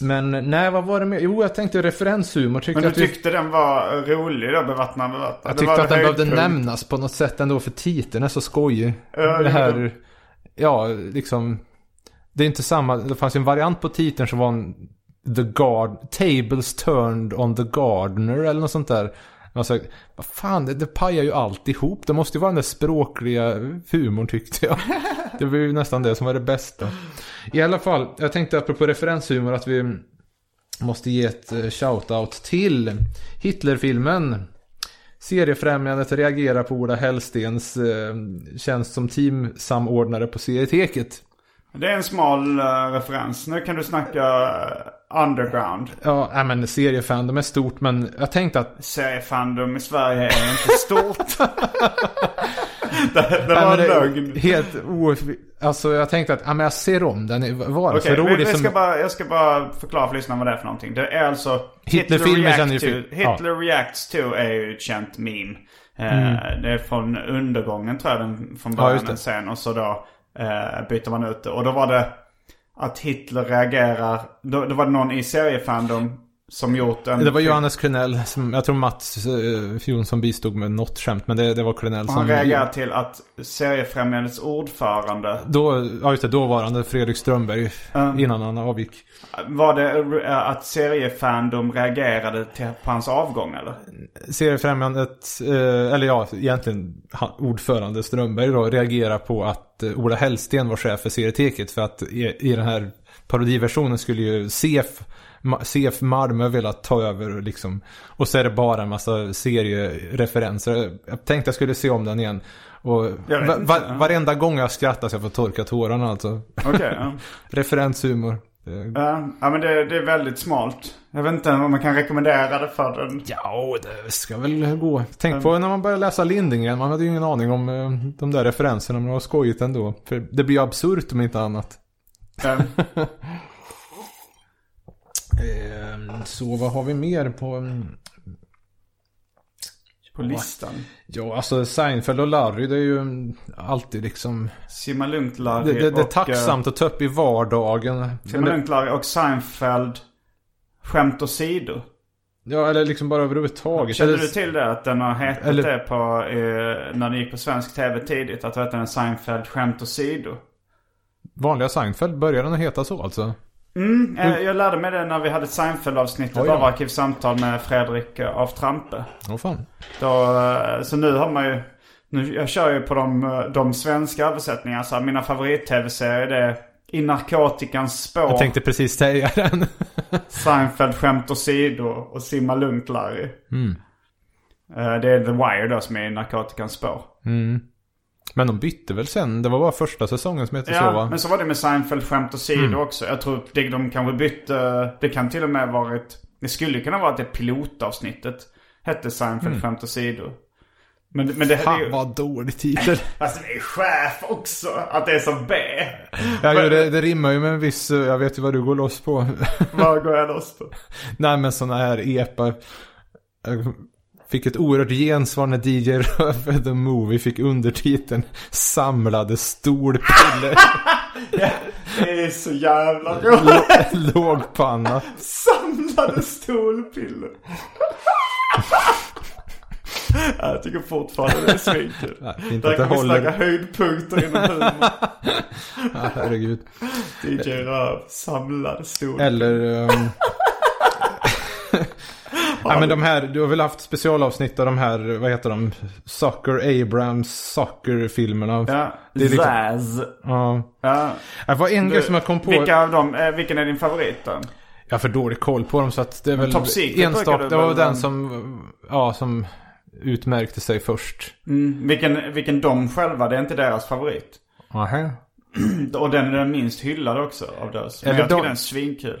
Men nej, vad var det med? Jo, jag tänkte referenshumor. Tyckte Men du vi- tyckte den var rolig då, Bevattnad bevattnad? jag tyckte att den behövde nämnas på något sätt ändå för titeln är så skojig. Ja, det här, det- ja liksom. Det är inte samma, det fanns ju en variant på titeln som var en The Guard, Tables Turned on the Gardener eller något sånt där. Alltså, vad fan, det, det pajar ju allt ihop. Det måste ju vara den där språkliga humorn tyckte jag. [LAUGHS] Det var ju nästan det som var det bästa. I alla fall, jag tänkte apropå referenshumor att vi måste ge ett eh, shout-out till Hitlerfilmen. Seriefrämjandet reagerar på Ola Hellstens eh, tjänst som teamsamordnare på serieteket. Det är en smal eh, referens. Nu kan du snacka underground. Ja, men seriefandom är stort men jag tänkte att... Seriefandom i Sverige är inte stort. [LAUGHS] det, det var en lögn. Helt o... Alltså jag tänkte att, ja men jag ser om den. Det Okej, så vi, roligt vi som... ska bara, jag ska bara förklara för lyssnarna vad det är för någonting. Det är alltså... Hitlerfilmer React känner ju to, fi- ja. Hitler Reacts to är ju ett känt meme. Eh, Det är från undergången tror jag den från Mm. Ja, början det. sen. Och så då eh, byter man ut det. Och då var det att Hitler reagerar. Då, då var det någon i seriefandom som gjort en... Det var Johannes Klenell, som, jag tror Mats eh, Jonsson bistod med något skämt, men det, det var Klenell som... han reagerar till att Seriefrämjandets ordförande Då, ja just det, dåvarande Fredrik Strömberg, innan han avgick. Var det eh, att seriefandom reagerade till, på hans avgång eller? Seriefrämjandet, eh, eller ja, egentligen han, ordförande Strömberg då, reagerar på att eh, Ola Hellsten var chef för serieteket. För att i, i den här parodiversionen skulle ju CF, Ma- CF Malmö vilja ta över liksom. Och så är det bara en massa seriereferenser. Jag tänkte jag skulle se om den igen. Och Jag va, va, varenda gång jag skrattar så jag får torka tårarna alltså. Okej, ja. [LAUGHS] Referenshumor. Ja, ja men det, det är väldigt smalt. Jag vet inte om man kan rekommendera det för den. Ja, det ska väl gå. Tänk på när man började läsa Lindgren. Man hade ju ingen aning om eh, de där referenserna. Men det var skojigt ändå. För det blir ju absurt om inte annat. Ja. [LAUGHS] Eh, Så vad har vi mer på... mm, På listan. Ja, alltså Seinfeld och Larry det är ju mm, alltid liksom... Simma lugnt Larry Det, det, det är och, tacksamt att ta upp i vardagen. eh, Simma lugnt Larry och Seinfeld. Skämt åsido. ja, eller liksom bara överhuvudtaget. Kände du till det? Att den har hetat Eller- det på, eh, när det gick på svensk tv tidigt? Att det hette en Seinfeld skämt åsido. Vanliga Seinfeld började den heta så alltså? Mm, eh, jag lärde mig det när vi hade ett Seinfeld-avsnittet av Arkivsamtal med Fredrik eh, af Trampe. Åh fan. Då, eh, så nu har man ju... Nu, jag kör ju på de, de svenska översättningarna. Så här, mina favorit-tv-serier är I narkotikans spår, Jag tänkte precis säga den. [LAUGHS] Seinfeld skämt åsido och Simma lugnt Larry. Mm. Det är The Wire då som är i narkotikans spår. Mm. Men de bytte väl sen? Det var bara första säsongen som hette så Ja, va? men så var det med Seinfeld skämt åsido Mm. också. Jag tror det, de kanske bytte... Det kan till och med varit... Det skulle kunna vara att det pilotavsnittet hette Seinfeld skämt åsido. Men, men det, Fan ju... vad dålig titel. [LAUGHS] Alltså det är chef också. Att det är som B. Ja, jo, det, det rimmar ju med en viss, eh, jag vet ju vad du går loss på. Vad går jag loss på? [LAUGHS] Nej men sådana här epa. Fick ett oerhört gensvar när DJ Röve [LAUGHS] The Movie fick undertiteln Samlade stolpiller. [LAUGHS] Det är så jävla [LAUGHS] roligt. Lågpanna. Samlade stolpiller. Jag tycker fortfarande det är svinkul. Där kan vi snacka håller. höjdpunkter inom humor. Ja, herregud. DJ Röv, samlade stolpiller. Eller... Um... Nej men de här, du har väl haft specialavsnitt av de här, vad heter de? Sucker Abrams Sucker-filmerna. Ja, Det är liksom- Zaz. Ja. Ja. Det var en grej som jag kom på. Vilka av dem, eh, vilken är din favorit då? Jag har för dålig koll på dem så att det är väl enstaka. Det var den som, ja som utmärkte sig först. Mm, vilken, vilken de själva, det är inte deras favorit. Aha. [CLEARS THROAT] Och den är den minst hyllade också av deras. Men jag tycker de- den är svinkul.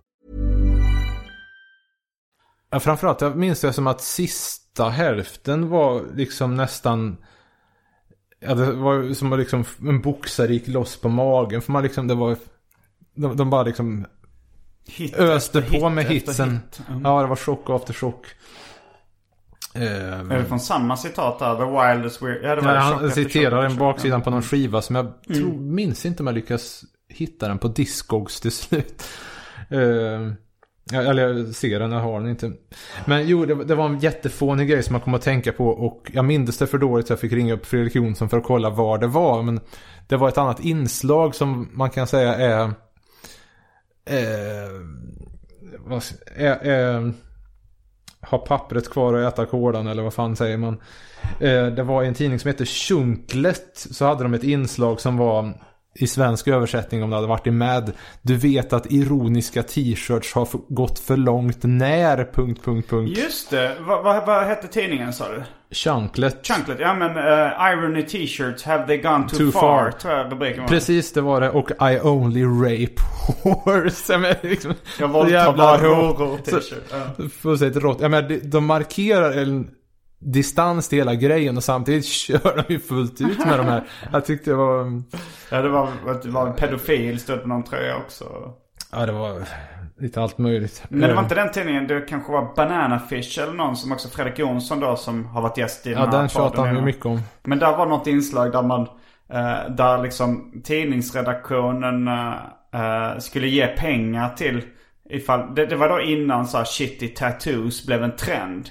Ja, framförallt, jag minns det som att sista hälften var liksom nästan... Ja, det var som att liksom en boxare gick loss på magen. För man liksom, det var... De, de bara liksom Hit öste på hit med hitsen. hit. Mm. Ja, det var chock efter chock. Eh, Är det från samma citat där? The wildest weird... Ja, det var chock han citerar en baksidan chock. på någon skiva som jag tror, Mm. minns inte om jag lyckas hitta den på Discogs till slut. Ja, [LAUGHS] eller jag ser den, jag har den inte. Men jo, det, det var en jättefånig grej som jag kom att tänka på och jag minns det för dåligt så jag fick ringa upp Fredrik Jonsson för att kolla var det var. Men det var ett annat inslag som man kan säga är... Eh, är, är, är ha pappret kvar och äta kolan eller vad fan säger man. Eh, det var en tidning som heter Sjunklet. Så hade de ett inslag som var i svensk översättning om det hade varit i med. Du vet att ironiska t-shirts har gått för långt när... Punkt, punkt, punkt. Just det. Vad, vad, vad hette tidningen sa du? Shunklet. Chunklet. Ja men uh, Irony t-shirts have they gone too, Too far, far. Precis, det var det. Och I only rape horse. Jag [LAUGHS] liksom, Jag våldtar bara horor t-shirt. Ja. Fullständigt rått. Jag menar, de- de markerar en distans till hela grejen och samtidigt [LAUGHS] kör de ju fullt ut med de här. Jag tyckte det var... ja det var det var en pedofil stod på någon tröja också. Ja, det var lite allt möjligt. Men det var inte den tidningen. Det kanske var Banana Fish eller någon som också Fredrik Jonsson då som har varit gäst i Ja, den här den tjatar han ju mycket om. Men där var något inslag där man eh, där liksom tidningsredaktionen eh, skulle ge pengar till ifall, det, det var då innan så här shitty tattoos blev en trend.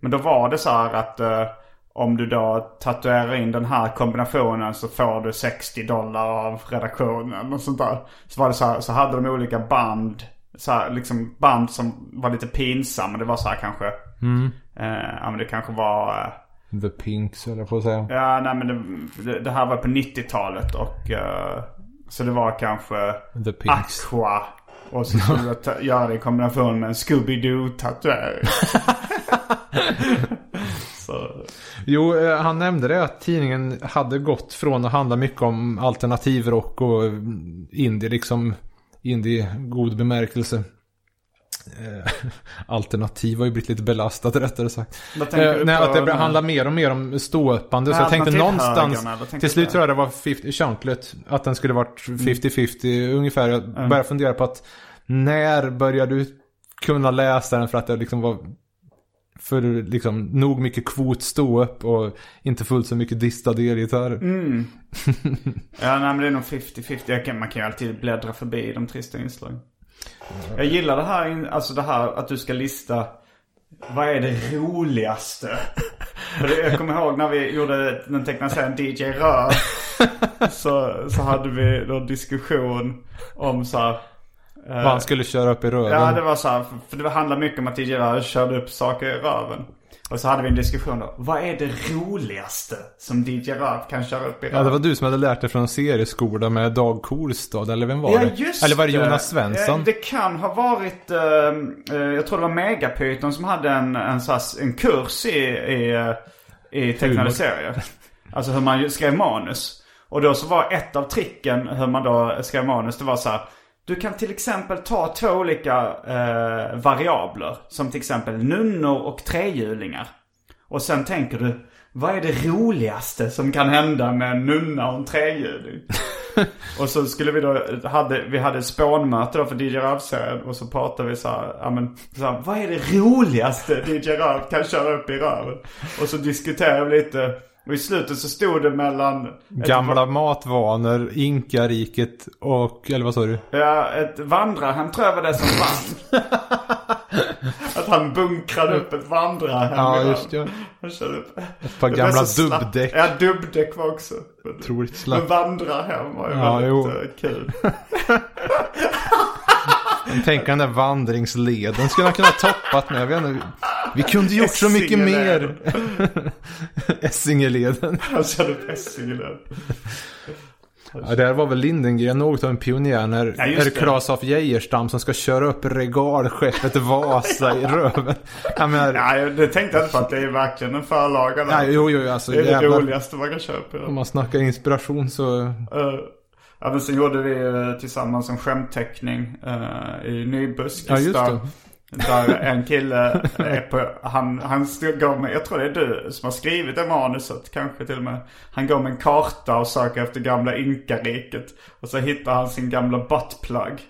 Men då var det så här att eh, om du då tatuerar in den här kombinationen så får du 60 dollar av redaktionen och sånt där. Så var det så här, så hade de olika band. Så här, liksom band som var lite pinsamma. Det var så här kanske. Eh, ja men det kanske var. Eh, The Pinks eller på att säga. Ja, nej men det, det, det här var på 90-talet och eh, så det var kanske The Pinks. Aqua. Och så skulle jag göra det i kombination med en Scooby-Doo-tatuering. [LAUGHS] Jo, eh, han nämnde det att tidningen hade gått från att handla mycket om alternativrock och indie, liksom indie god bemärkelse. Eh, [LAUGHS] Alternativ har ju blivit lite belastat rättare sagt. Eh, nej, att det handlar mer och mer om ståuppande. Så jag tänkte någonstans, tänker till slut tror jag det var 50, Chunklet, att den skulle varit 50-50 ungefär. Jag började fundera på att när började du kunna läsa den för att det liksom var för liksom nog mycket kvot stå upp och inte fullt så mycket distade elgitarrer. Mm. [LAUGHS] ja, nej men det är nog 50-50. Jag kan, man kan ju alltid bläddra förbi de trista inslagen. Jag gillar det här, alltså det här att du ska lista vad är det roligaste? För jag kommer ihåg när vi gjorde den tecknade serien DJ Rör. [LAUGHS] Så, så hade vi då diskussion om så här, eh, Vad han skulle köra upp i röven. Ja, det var så här, för- för det handlar mycket om att DJ Rör körde upp saker i röven. Och så hade vi en diskussion då. Vad är det roligaste som DJ Rör kan köra upp i röven? Ja, det var du som hade lärt dig från serieskola med Dag Korstad, eller vem var Ja, det? just eller var det. Jonas Svensson? Eh, Det kan ha varit, eh, eh, jag tror det var Megapyton som hade en, en, en kurs i, i, i tecknade serier. Alltså hur man skrev manus. Och då så var ett av tricken hur man då skrev manus, det var så här. Du kan till exempel ta två olika eh, variabler. Som till exempel nunnor och trehjulingar. Och sen tänker du, vad är det roligaste som kan hända med en nunna och en trehjuling? [LAUGHS] Och så skulle vi då, hade, vi hade spånmöte då för DJ Röv-serien. Och så pratade vi så här, ja men, så här, vad är det roligaste DJ Röv kan köra upp i röven? Och så diskuterade vi lite. Och i slutet så stod det mellan... Gamla matvanor, Inkariket och, eller vad sa du? Ja, ett vandrarhem tror jag var det som vann. [LAUGHS] Att han bunkrade upp ett vandrarhem. Ja, just det. Han körde upp. Ett par gamla dubbdäck. Ja, dubbdäck var också. Otroligt Men slapp. vandrarhem var ju Ja, väldigt jo. eh, kul. [LAUGHS] Tänk den där vandringsleden skulle han kunna toppat med. Jag vet inte. Vi kunde gjort så mycket mer. [LAUGHS] Essingeleden. Han körde upp Essingeleden. Ja, det här var väl Lindengren något av en pionjär när Ja, är det det. Claes af Geijerstam som ska köra upp regalskeppet Vasa i röven. Jag menar, Ja, det tänkte jag inte på att det är verkligen en förlaga. nej, jo, jo, alltså det är det jävlar. roligaste man kan köpa. Om man snackar inspiration så... Uh, ja, men sen gjorde vi uh, tillsammans en skämtteckning uh, i Nybuskis. Ja, just där, det. där en kille är på, han, han går med, jag tror det är du som har skrivit det manuset kanske till och med. Han går med en karta och söker efter gamla inkariket. Och så hittar han sin gamla buttplug.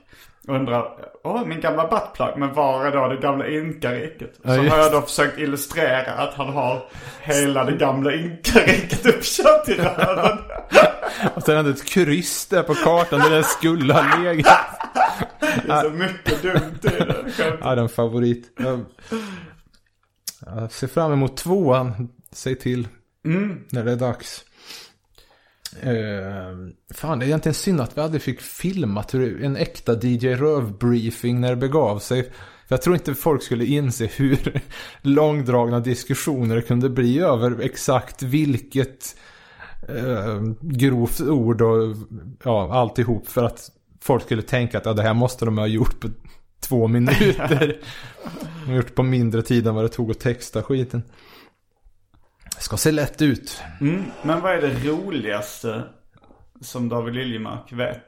Undrar, åh min gamla buttplug, men var är då det gamla inkariket? Ja, så just har jag då försökt illustrera att han har hela det gamla inkariket uppkört i röven. [LAUGHS] Och sen hade ett kryss där på kartan där den skulle ha legat. Det är så mycket dumt i det. skämtet. Ja, det är en favorit. Jag, jag ser fram emot tvåan. Säg till. När det är dags. Uh, fan, det är egentligen synd att vi aldrig fick filmat hur en äkta DJ Röv-briefing när det begav sig. För jag tror inte folk skulle inse hur [LAUGHS] långdragna diskussioner det kunde bli över exakt vilket eh, grovt ord och ja, alltihop. För att folk skulle tänka att ja, det här måste de ha gjort på två minuter. [LAUGHS] De har gjort på mindre tid än vad det tog att texta skiten. Ska se lätt ut. Mm. Men vad är det roligaste som David Liljemark vet?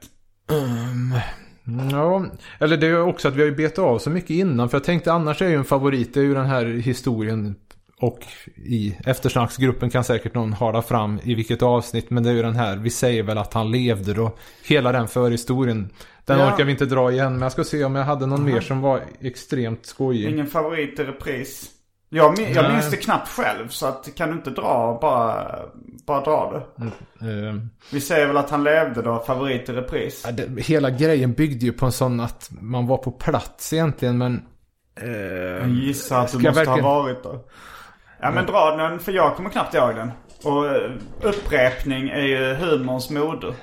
Ja, eller det är också att vi har ju betat av så mycket innan. För jag tänkte annars är ju en favorit, det är ju den här historien. Och i eftersnacksgruppen kan säkert någon hala fram i vilket avsnitt. Men det är ju den här, vi säger väl att han levde då. Hela den förhistorien. Den Ja. orkar vi inte dra igen. Men jag ska se om jag hade någon mer som var extremt skojig. Ingen favorit i repris? Jag, min, jag minns det knappt själv så att kan du inte dra bara, bara dra det. Eh, Vi säger väl att han levde då, favorit i repris. ja, det, hela grejen byggde ju på en sån att man var på plats egentligen. Men... eh, Jag gissar att du måste verkligen- ha varit då. Ja men dra den för jag kommer knappt ihåg den. Och eh, upprepning är ju humorns moder.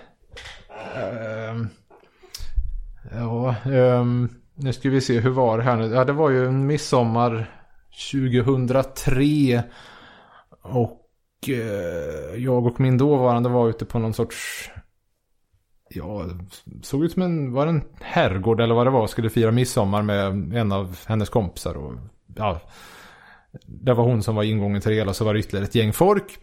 Ehm, ja, ehm, nu ska vi se, hur var det här nu? Ja, det var ju en midsommar 2003. Och eh, jag och min dåvarande var ute på någon sorts... Ja, såg ut som en, var det en herrgård eller vad det var, skulle fira midsommar med en av hennes kompisar. Och, ja, det var hon som var ingången till det hela, så var det ytterligare ett gäng folk.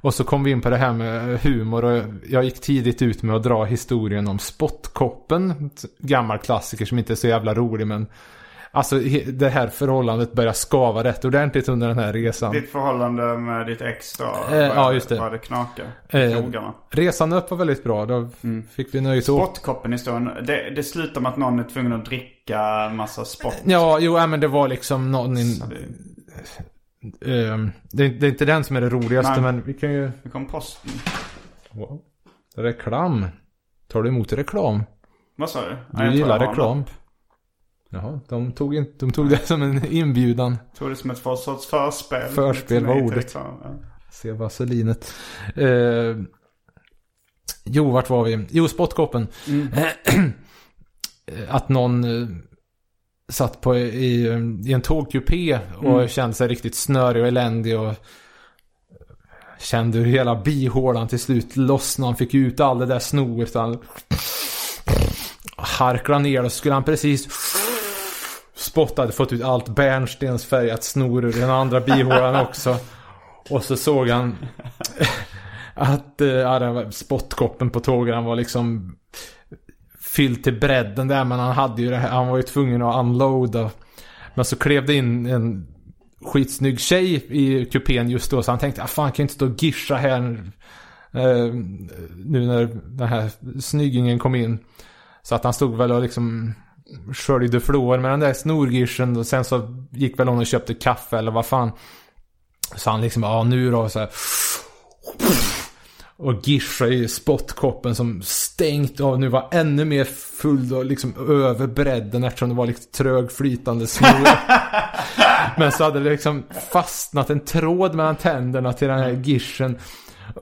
Och så kom vi in på det här med humor och jag gick tidigt ut med att dra historien om spottkoppen. Gammal klassiker som inte är så jävla rolig men Alltså det här förhållandet börjar skava rätt ordentligt under den här resan. Ditt förhållande med ditt ex då? Eh, ja, just det. Det knakar. Eh, Krogarna. Resan upp var väldigt bra. Då fick vi nöjet åka. Spottkoppen historien. Det, det slutar med att någon är tvungen att dricka massa spott. Ja, jo, ja, men det var liksom någon... In, det, ehm, det, är- det är inte den som är det roligaste Nej. men vi kan ju... nu kom posten. Wow. Reklam. Tar du emot reklam? Vad sa du? Du gillar reklam? något. Jaha, de tog, in, de tog det som en inbjudan. Tog det som ett för sorts förspel. Förspel var ordet. ja. Se vaselinet. Eh, jo, vart var vi? Jo, spottkoppen. [CLEARS THROAT] att någon eh, satt på i, i en tågkupé och kände sig riktigt snörig och eländig och kände hur hela bihålan till slut lossnade. Han fick ut all det där snoret. Han [SNIFFS] harklade ner och skulle han precis spotta hade fått ut allt bärnstensfärgat snor ur den andra bihålan [LAUGHS] också. Och så såg han att var, spottkoppen på tåget var liksom fylld till bredden där men han hade ju det här, han var ju tvungen att unloada. Men så klev det in en skitsnygg tjej i kupén just då så han tänkte ah, fan kan jag inte stå och gischa här Eh, nu när den här snyggingen kom in. Så att han stod väl och liksom sköljde flår med den där snorgirschen. Och sen så gick väl hon och köpte kaffe eller vad fan. Så han liksom, ja nu då så här. Och gischa i spottkoppen som stängt av nu var ännu mer full och liksom över bredden eftersom det var lite trögflytande snor. [LAUGHS] Men så hade det liksom fastnat en tråd mellan tänderna till den här girschen.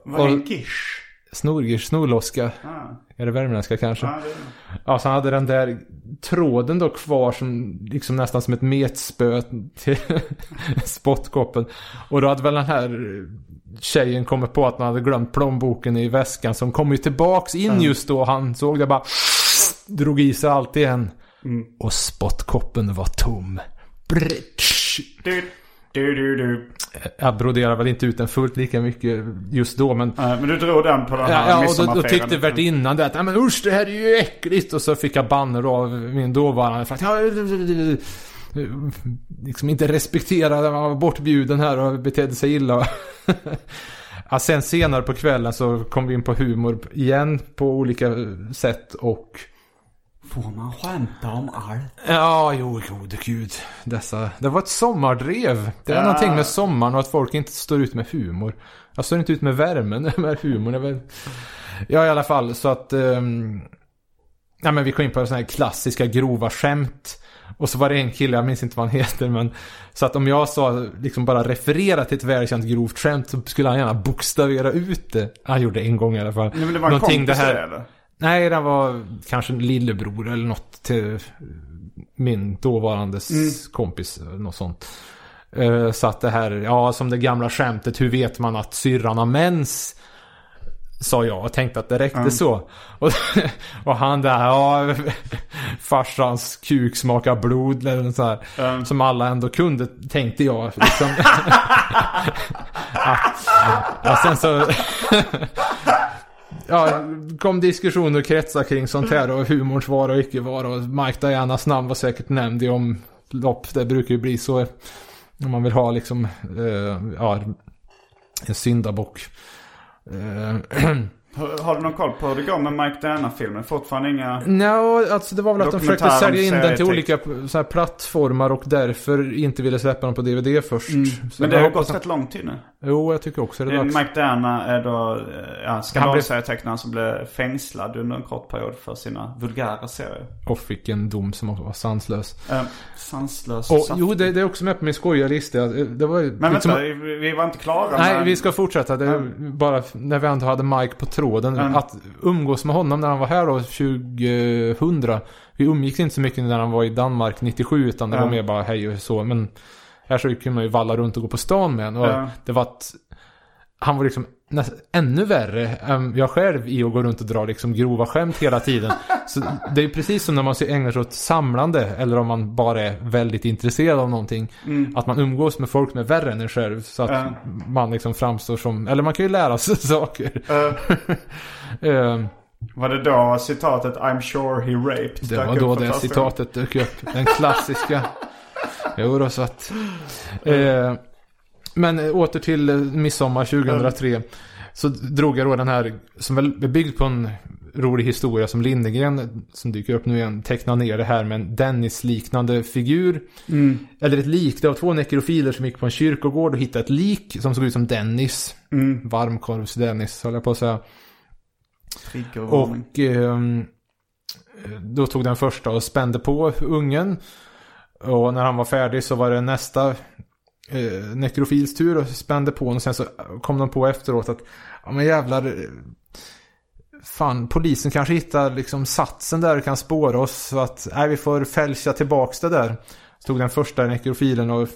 Vad är en gish? Snorgish, snorloska. Ah, Är det värmländska kanske? ja, det. Ja, så han hade den där tråden då kvar som liksom nästan som ett metspö till [LAUGHS] spottkoppen. Och då hade väl den här tjejen kommit på att man hade glömt plånboken i väskan. Hon kom ju tillbaks in just då. Han såg det bara drog i sig allt igen. Och spottkoppen var tom. Brrtsch. Du, du, du. Jag broderar väl inte ut den fullt lika mycket just då men Eh, men du drog den på den här Ja, och då, då tyckte värdinnan det att, "Nej, men usch det här är ju äckligt. Och så fick jag banner av min dåvarande för att jag liksom inte respekterade, jag var bortbjuden här och betedde sig illa. [LAUGHS] ja, sen senare på kvällen så kom vi in på humor igen på olika sätt och Får man skämta om allt? Ja, jo, gode gud. Dessa, det var ett sommardrev. Det är Ja. någonting med sommaren och att folk inte står ut med humor. Jag står inte ut med värmen, [LAUGHS] med humorn. är väl... Ja, i alla fall så att... Um... Nej, men vi kom in på sådana här klassiska grova skämt. Och så var det en kille, jag minns inte vad han [LAUGHS] heter, men... Så att om jag sa, liksom bara referera till ett välkänt grovt skämt så skulle han gärna bokstavera ut det. Han gjorde det en gång i alla fall. Nej, men det var en Någonting kompis det här- det, eller? Nej, den var kanske en lillebror eller något till min dåvarandes Mm. kompis. Något sånt. Eh, Så att det här, ja som det gamla skämtet, hur vet man att syrran har mens? Sa jag och tänkte att det räckte så. Och, [LAUGHS] och han där, ja, [LAUGHS] farsans kuk smakar blod eller så här. Mm. Som alla ändå kunde, tänkte jag. Liksom. att, [LAUGHS] ja, sen så... Ja, kom diskussioner och kretsar kring sånt här och humorns vara och icke vara. Och Mike Dianas namn var säkert nämnd i omlopp. Det brukar ju bli så. Om man vill ha liksom, eh, ja, en syndabock. Eh, [CLEARS THROAT] Har, du någon koll på hur det går med Mike Diana-filmen? Fortfarande inga... No, alltså det var väl att de försökte sälja in den till olika så här plattformar och därför inte ville släppa den på DVD först. Mm. Men det har gått rätt lång tid nu. Jo, jag tycker också det är dags. Mike Diana är då eh, ja, skandalserietecknaren som blev fängslad under en kort period för sina vulgära serier. Och fick en dom som var sanslös. Eh, sanslös Och, saftig. jo, det, det är också med på min skojarlista. Det var Men liksom- vänta, vi var inte klara Nej, med- vi ska fortsätta. Det är bara när vi ändå hade Mike på tråden. Mm. Att umgås med honom när han var här då 2000. Vi umgicks inte så mycket när han var i Danmark 97 utan det Ja. var mer bara hej och så. Men här så kunde man ju valla runt och gå på stan med en. Det var att han var liksom näst, ännu värre än jag själv i att gå runt och dra liksom grova skämt hela tiden. [LAUGHS] Så det är precis som när man ägnar sig åt samlande eller om man bara är väldigt intresserad av någonting. Att man umgås med folk som är värre än en själv. Så att Ja. man liksom framstår som, eller man kan ju lära sig [LAUGHS] saker. Eh, [LAUGHS] Eh, var det då citatet I'm sure he raped det var då det citatet dök upp. Den klassiska. Jo då, så att. Eh, men eh, åter till eh, midsommar 2003. Så drog jag då den här, som väl är byggd på en rolig historia som Lindegren, som dyker upp nu igen, tecknar ner det här med en Dennis-liknande figur. Mm. Eller ett lik. Det var två nekrofiler som gick på en kyrkogård och hittade ett lik som såg ut som Dennis. Mm. Varmkorvs-Dennis, höll jag på att säga. Och ehm, då tog den första och spände på ungen. Och när han var färdig så var det nästa eh, nekrofils tur och spände på honom. Sen så kom de på efteråt att ja men jävlar. eh, Fan, polisen kanske hittar liksom satsen där och kan spåra oss. Så att, nej vi får fälscha tillbaks det där. Så tog den första nekrofilen och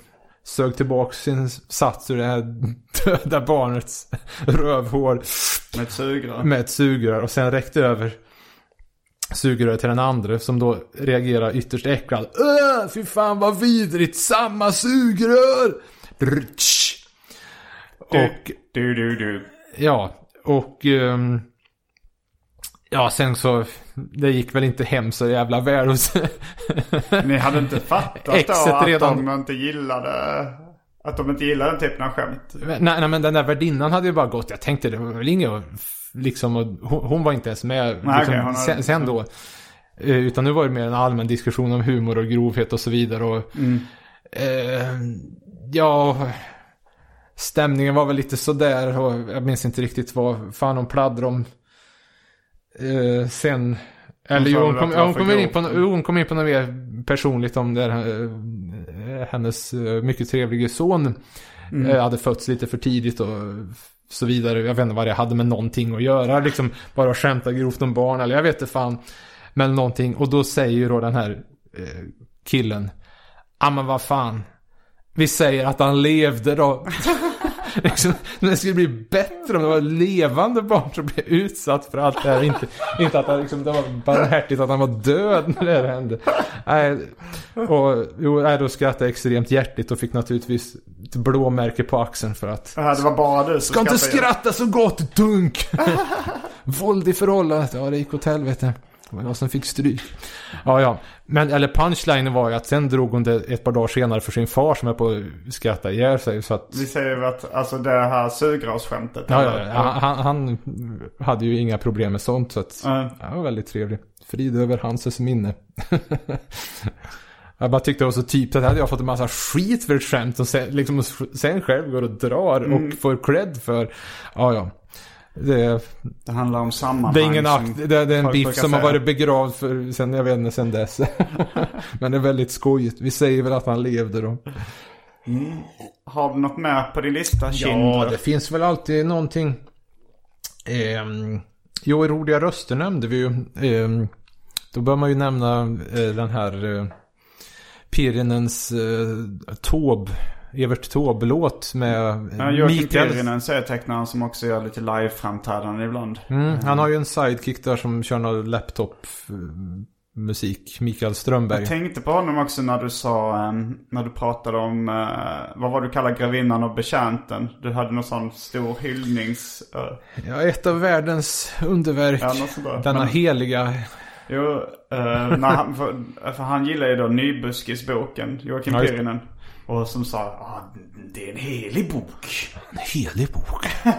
sög tillbaks sin sats ur det här [LAUGHS] döda barnets rövhår. Med ett sugrör. Med ett sugrör och sen räckte över sugröret till den andra som då reagerar ytterst äcklad. Öh, fy fan vad vidrigt, samma sugrör! Drtsch. Och Du, du, du. ja, och ehm, ja sen så det gick väl inte hem så jävla väl hos [LAUGHS] Ni hade inte fattat då att redan- de inte gillade Att de inte gillar den typen av skämt. Nej, nej men den där värdinnan hade ju bara gått. Jag tänkte det var väl inget liksom, hon, hon var inte ens med Nej, liksom, hon har- sen, sen då. Eh, Utan nu var det mer en allmän diskussion om humor och grovhet och så vidare. Och, Mm. eh, ja, stämningen var väl lite sådär. Och jag minns inte riktigt vad fan hon pladdrade om. Eh, sen, eller hon kom, hon, kom in på, hon kom in på något mer personligt om det här, eh, hennes eh, mycket trevlige son Mm. hade fötts lite för tidigt och så vidare. Jag vet inte vad det hade med någonting att göra. Liksom bara skämta grovt om barn eller jag vet inte fan. Men någonting. Och då säger ju då den här eh, killen. Ja men vad fan. Vi säger att han levde då. [LAUGHS] liksom, det skulle bli bättre om det var levande barn som blev utsatt för allt det här. Inte, inte att han liksom, det var barmhärtigt att han var död när det här hände. Nej, och jo, nej, då skrattade jag extremt hjärtligt och fick naturligtvis ett blåmärke på axeln för att Ja, det var bara du som Ska inte skratta så gott, dunk! Våld i förhållandet, ja det gick åt helvete. Det var jag som fick stryk. Ja, ja. Men, eller punchlinen var ju att sen drog hon det ett par dagar senare för sin far som är på att skratta ihjäl sig. Så att, Vi säger ju att, alltså det här sugrörsskämtet. ja, eller? ja, han, han hade ju inga problem med sånt. Så att, Ja. ja, det var väldigt trevligt. Frid över Hanses minne. [LAUGHS] Jag bara tyckte det var så typiskt att hade jag fått en massa skit för ett skämt och sen, liksom, sen själv går och drar Mm. och får cred för. Ja, ja. Det, Det handlar om sammanhang. det är ingen akt, det, det är en biff som har säga. varit begravd för, sen, jag vet inte, sen dess. [LAUGHS] Men det är väldigt skojigt. Vi säger väl att han levde då. Har du något mer på din lista? Ja, Kindred? det finns väl alltid någonting. Ehm, jo, roliga röster nämnde vi ju. Ehm, då bör man ju nämna eh, den här eh, Pirinens eh, Taube, Evert Taube-låt med eh, Ja, Joakim. Pirinen, serietecknaren som också gör lite live-framträdanden ibland. Mm, han har ju en sidekick där som kör någon laptop-musik, Mikael Strömberg. Jag tänkte på honom också när du sa, ehm, när du pratade om, eh, vad var du kallar grevinnan och betjänten? Du hade någon sån stor hyllnings... eh, Ja, ett av världens underverk. ja. Denna Men- heliga. Jo, eh, när han, för, för han gillar ju då Nybuskis-boken, Joakim Ja, Pirinen. Och som sa, ah, det är en helig bok. En helig bok. [LAUGHS]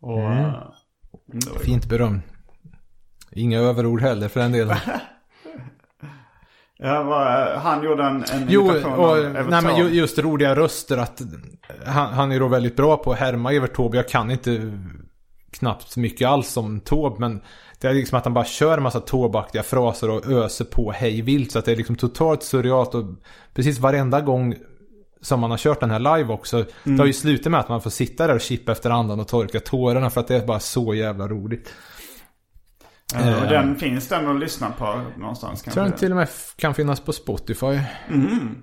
Och, Mm. eh, ju- Fint beröm. Inga överord heller för den delen. [LAUGHS] Ja, vad, han gjorde en, en Jo, och, Evert nej, men just roliga röster att han, han är då väldigt bra på att härma Evert Taube. Jag kan inte knappt mycket alls om Taube, men det är liksom att han bara kör en massa Taube-aktiga fraser och öser på hej vilt. Så att det är liksom totalt surrealt och precis varenda gång som man har kört den här live också. Det har ju slutat med att man får sitta där och chippa efter andan och torka tårarna för att det är bara så jävla roligt. Ja, och den finns den att lyssna på någonstans Jag tror den kanske? till och med kan finnas på Spotify. Mm.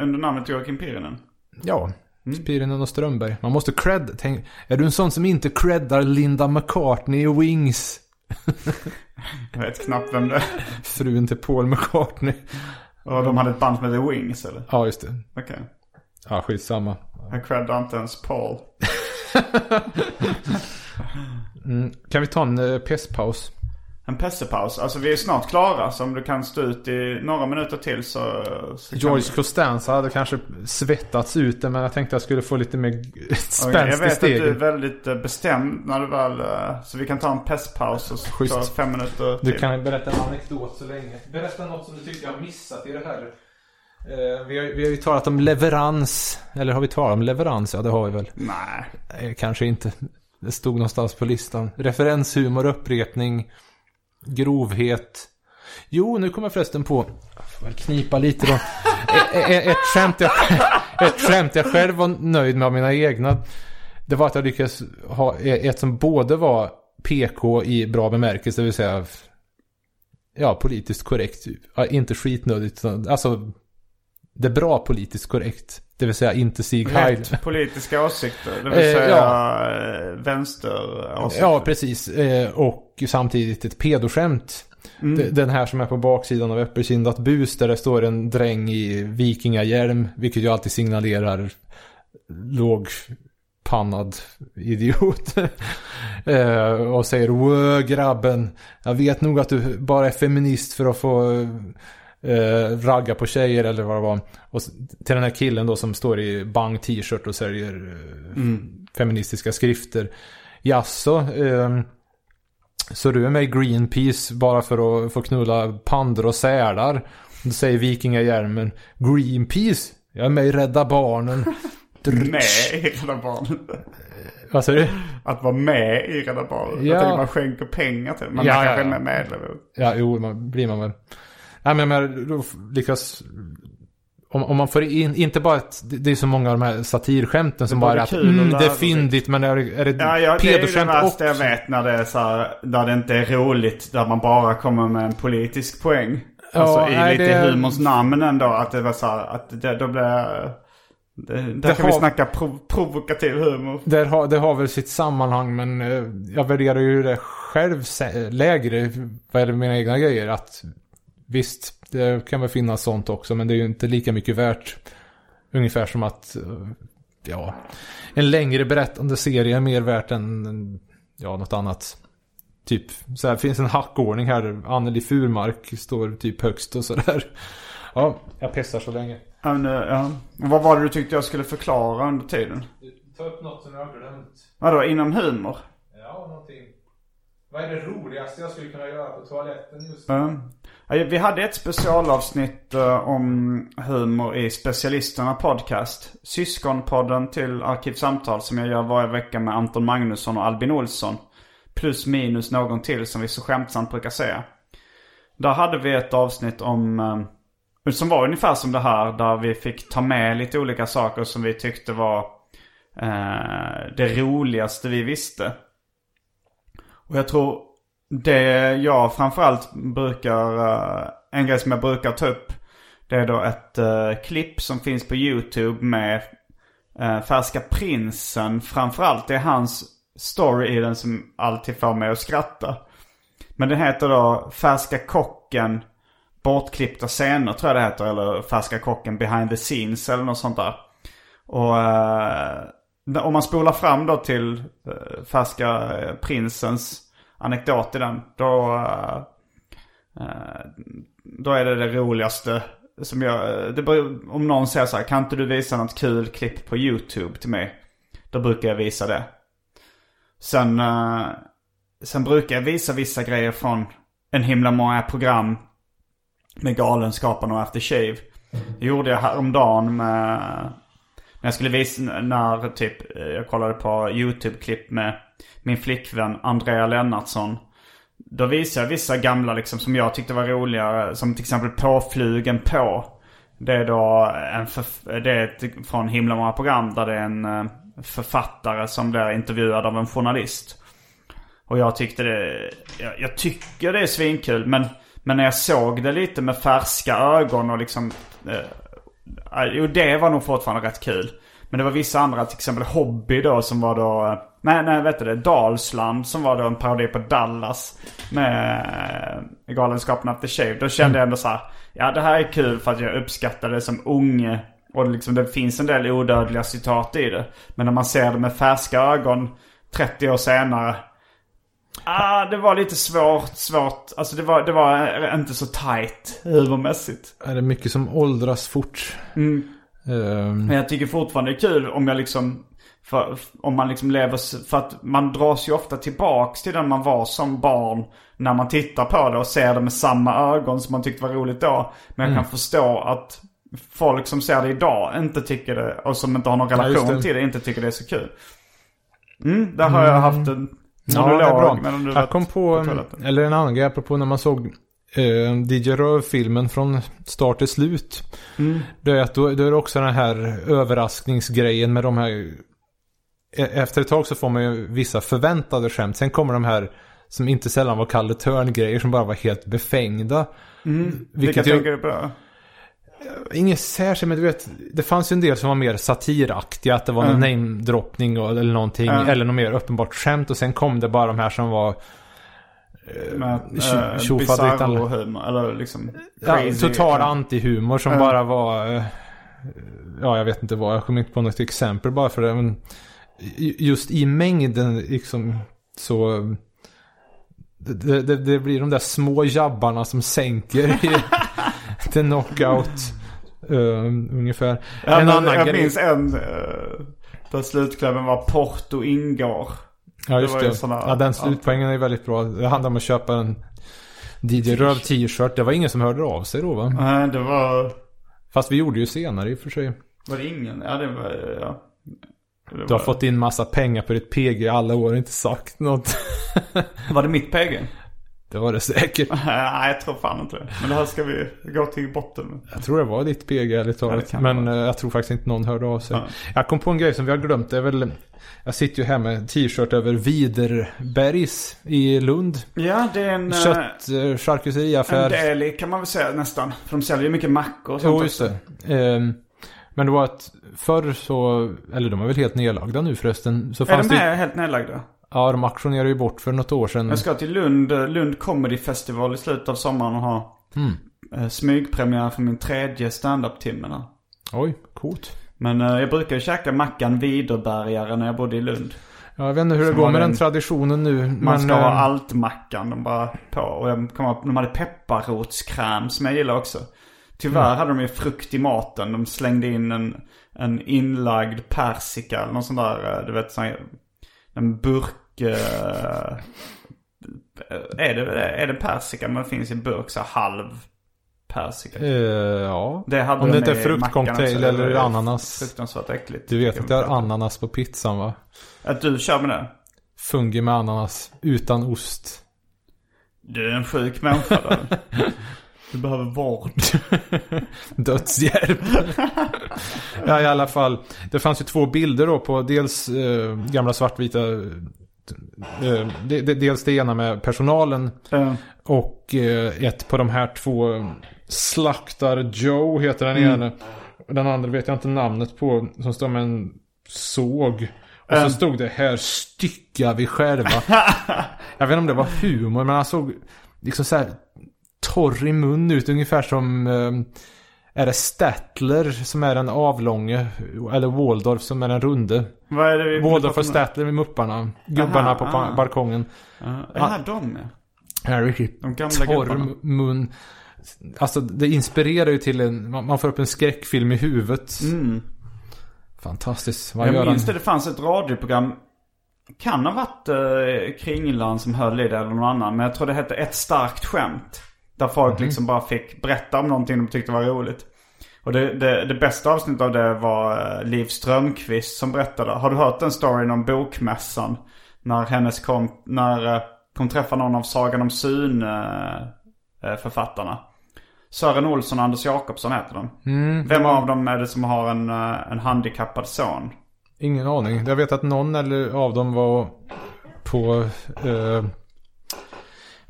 Under namnet Joakim Pirinen. Ja, Spirinen och Strömberg. Man måste cred. Tänk, är du en sån som inte creddar Linda McCartney och Wings? Jag vet knappt vem det är. Frun till Paul McCartney. Och de hade ett band som hette Wings eller? Ja, just det. Okej. Ja, skitsamma. Jag creddar inte ens Paul. [LAUGHS] Mm. Kan vi ta en uh, pisspaus? En pessepaus. Alltså vi är snart klara. Så om du kan stå ut i några minuter till så... så George vi- Costanza hade kanske svettats ut det, men jag tänkte jag skulle få lite mer [LAUGHS] Okej, Jag spänst i vet att du är stegen. väldigt eh, bestämd när du väl... eh, Så vi kan ta en pestpaus och Schysst. ta fem minuter Du till. kan berätta en anekdot så länge. Berätta något som du tycker jag har missat i det här. Eh, vi, har, vi har ju talat om leverans. Eller har vi talat om leverans? Ja, det har vi väl. Nej. Kanske inte. Det stod någonstans på listan. Referenshumor, upprepning, grovhet. Jo, nu kommer jag förresten på. Jag får väl knipa lite då. E- e- e- ett, skämt jag, ett skämt jag själv var nöjd med av mina egna. Det var att jag lyckades ha ett som både var PK i bra bemärkelse, det vill säga ja, politiskt korrekt. Inte skitnödigt, utan, alltså det är bra politiskt korrekt. Det vill säga inte Sieg Heil. Rätt politiska åsikter. Det vill Eh, säga ja. ja. vänsteråsikter. Ja, precis. Eh, och samtidigt ett pedoskämt. D- Den här som är på baksidan av Äppelkindat bus där det står en dräng i vikingahjälm. Vilket ju alltid signalerar lågpannad idiot. [LAUGHS] eh, och säger Wö grabben. Jag vet nog att du bara är feminist för att få eh, ragga på tjejer eller vad det var. Och till den här killen då som står i bang t-shirt och säljer eh, feministiska skrifter. Jaså, eh, så du är med i Greenpeace bara för att få knulla pandor och sälar? Då säger vikingahjälmen Greenpeace? Jag är med i Rädda Barnen. [LAUGHS] I Rädda Barnen. Vad säger du? Att vara med i Rädda Barnen. Ja. Jag tänker man skänker pengar till Man Ja, kanske ja, är ja. med medlem. Ja, jo, man, blir man väl. Nej, men menar, då lyckas... Om, om man får in, inte bara ett, det det är så många av de här satirskämten som Det bara är att mm, det är lära sig." fyndigt men är, det- är det Ja, ja det det pedoskämt värsta också? jag vet när det är så här, där det inte är roligt. Där man bara kommer med en politisk poäng. Ja, alltså i nej, lite det- humors namn ändå. Att det var så här, att det, då blir... Det, där Det kan vi har- snacka prov, provokativ humor. Det har, det har väl sitt sammanhang men eh, jag värderar ju det själv lägre vad är det mina egna grejer. Att visst, det kan väl finnas sånt också men det är ju inte lika mycket värt. Ungefär som att, eh, ja, en längre berättande serie är mer värt än, ja, något annat. Typ, så här finns en hackordning här. Anneli Furmark står typ högst och sådär. Ja, jag pissar så länge. Ja, men, ja. Och vad var det du tyckte jag skulle förklara under tiden? Ta upp något som jag har glömt. Vadå, inom humor? Ja, någonting. Vad är det roligaste jag skulle kunna göra på toaletten just nu? Mm. Vi hade ett specialavsnitt eh, om humor i Specialisterna podcast. Syskonpodden till Arkivsamtal som jag gör varje vecka med Anton Magnusson och Albin Olsson. Plus minus någon till som vi så skämtsamt brukar säga. Där hade vi ett avsnitt om, eh, som var ungefär som det här. Där vi fick ta med lite olika saker som vi tyckte var eh, det roligaste vi visste. Och jag tror det jag framförallt brukar, eh, en grej som jag brukar ta upp. Det är då ett uh, klipp som finns på YouTube med uh, Färska Prinsen. Framförallt det är hans story i den som alltid får mig att skratta. Men den heter då Färska Kocken Bortklippta scener tror jag det heter. Eller Färska Kocken Behind the Scenes eller något sånt där. Och uh, om man spolar fram då till eh, Färska eh, Prinsens anekdot i den. Då, eh, då är det det roligaste som jag... Det, beror- om någon säger så här, kan inte du visa något kul klipp på YouTube till mig? Då brukar jag visa det. Sen, sen brukar jag visa vissa grejer från en himla många program med Galenskaparna och After Shave. Det gjorde jag häromdagen med... När jag skulle visa, när typ, eh, jag kollade på YouTube-klipp med min flickvän Andrea Lennartsson. Då visade jag vissa gamla liksom som jag tyckte var roligare. Som till exempel Påflugen på. Det är då en det är ett, från himla många program där det är en eh, författare som blir intervjuad av en journalist. Och jag tyckte det, jag, jag tycker det är svinkul men, men när jag såg det lite med färska ögon och liksom eh, Jo det var nog fortfarande rätt kul. Men det var vissa andra, till exempel Hobby då som var då... Eh, nej, nej, vet du det? Dalsland som var då en parodi på Dallas. Med eh, Galenskapen After Shave. Då kände jag ändå så här. Ja, det här är kul för att jag uppskattade det som unge. Och liksom det finns en del odödliga citat i det. Men när man ser det med färska ögon 30 år senare. Ah, det var lite svårt, svårt. Alltså det var, det var inte så tight humormässigt. Är det mycket som åldras fort? Mm. Ehm, Men jag tycker fortfarande det är kul om jag liksom för, om man liksom lever, för att man dras ju ofta tillbaks till den man var som barn. När man tittar på det och ser det med samma ögon som man tyckte var roligt då. Men jag kan förstå att folk som ser det idag inte tycker det, och som inte har någon Ja, relation det. till det, inte tycker det är så kul. Mm, där har jag haft en Ja, det är bra. medan du Jag kom på, på eller en annan grej apropå när man såg eh, DJ Röv-filmen från start till slut. Mm. Det är att då, då är det också den här överraskningsgrejen med de här... e- Efter ett tag så får man ju vissa förväntade skämt. Sen kommer de här som inte sällan var Kalle Törn-grejer som bara var helt befängda. Vilka jag- tänker du på? Inget särskilt, men du vet, det fanns ju en del som var mer satiraktiga, att det var någon namedroppning eller någonting, Mm. eller något mer uppenbart skämt och sen kom det bara de här som var Med tjo- äh, tjofaderittan. bizarro humor, eller liksom ja, total antihumor som Mm. bara var, eh, ja jag vet inte vad, jag kommer inte på något exempel bara för det, men ju- just i mängden liksom så det, det, det blir de där små jabbarna som sänker i, lite knockout. eh, ungefär. En men annan jag grej. minns en uh, där slutklämmen var Porto ingår. Ja just det det. såna- ja den slutpoängen är väldigt bra. Det handlar om att köpa en DJ Röv t-shirt. Det var ingen som hörde av sig då va? Nej, det var... Fast vi gjorde ju senare i och för sig. Var det ingen? Ja, det var... Ja. Det Du har fått in massa pengar på ditt PG alla år och inte sagt något. [LAUGHS] var det mitt PG? Det var det säkert. [LAUGHS] Nej, jag tror fan inte det. Men det här ska vi gå till botten med. Jag tror det var ditt PG ärligt Ja, talat. det kan Men vara. eh, jag tror faktiskt inte någon hörde av sig. Ja. Jag kom på en grej som vi har glömt. Det är väl... Jag sitter ju här med t-shirt över Widerbergs i Lund. Ja, det är en... eh, Kött, eh, En deli kan man väl säga nästan. För de säljer ju mycket mackor och sånt Jo, just det. Ehm, men det var att förr så, eller de är väl helt nedlagda nu förresten. Så Är fanns de det med helt nedlagda? Ja, de auktionerade ju bort för något år sedan. Jag ska till Lund, Lund Comedy Festival i slutet av sommaren och ha Mm. smygpremiär för min tredje standup-timme där. Oj, coolt. Men eh, jag brukar ju käka mackan Widerbergare när jag bodde i Lund. Ja, jag vet inte hur det Som går var med den den- traditionen nu. Man men, ska ha eh, allt-mackan, de bara på. Och jag kommer ihåg, de hade pepparrotskräm som jag gillar också. Tyvärr Mm. hade de ju frukt i maten. De slängde in en, en inlagd persika eller någon sån där, eh, du vet, sån en burk... eh, är, det, är det persika men finns i burk så halv persika? eh, ja. Det Om de det inte är fruktcocktail eller var ananas. Fruktansvärt äckligt. Du vet att det är ananas på pizzan va? Att du kör med det? Fungi med ananas. Utan ost. Du är en sjuk människa där. [LAUGHS] Du behöver vård. [LAUGHS] Dödshjälp. ja i alla fall. Det fanns ju två bilder då på dels eh, gamla svartvita. Eh, de, de, dels det ena med personalen. Eh, Och eh, ett på de här två. Slaktar Joe heter den Mm. ena. Den andra vet jag inte namnet på. Som står med en såg. Och så Mm. stod det här styckar vi själva. [LAUGHS] jag vet inte om det var humor men han såg liksom så här torr i mun ut. Ungefär som eh, är det Statler som är den avlånge. Eller Waldorf som är den runde. vad är det vi... Waldorf och Statler med mupparna. Gubbarna Aha, på ba- ah. balkongen. Ja, ja, de ja. Här är riktigt De gamla torr gubbarna. mun. Alltså det inspirerar ju till en, man får upp en skräckfilm i huvudet. Mm. Fantastiskt. Vad Jag minns det, det fanns ett radioprogram. Kan ha varit eh, Kringland som höll i det eller någon annan. Men jag tror det hette Ett starkt skämt. Där folk Mhm. liksom bara fick berätta om någonting de tyckte var roligt. Och det, det, det bästa avsnittet av det var eh, Liv Strömquist som berättade. Har du hört den storyn om bokmässan? När hennes kom, när eh, hon träffade någon av Sagan om Sune eh, författarna. Sören Olsson och Anders Jakobsson heter de. Mm, Vem av dem är det som har en, en handikappad son? Ingen aning. Jag vet att någon eller av dem var på eh,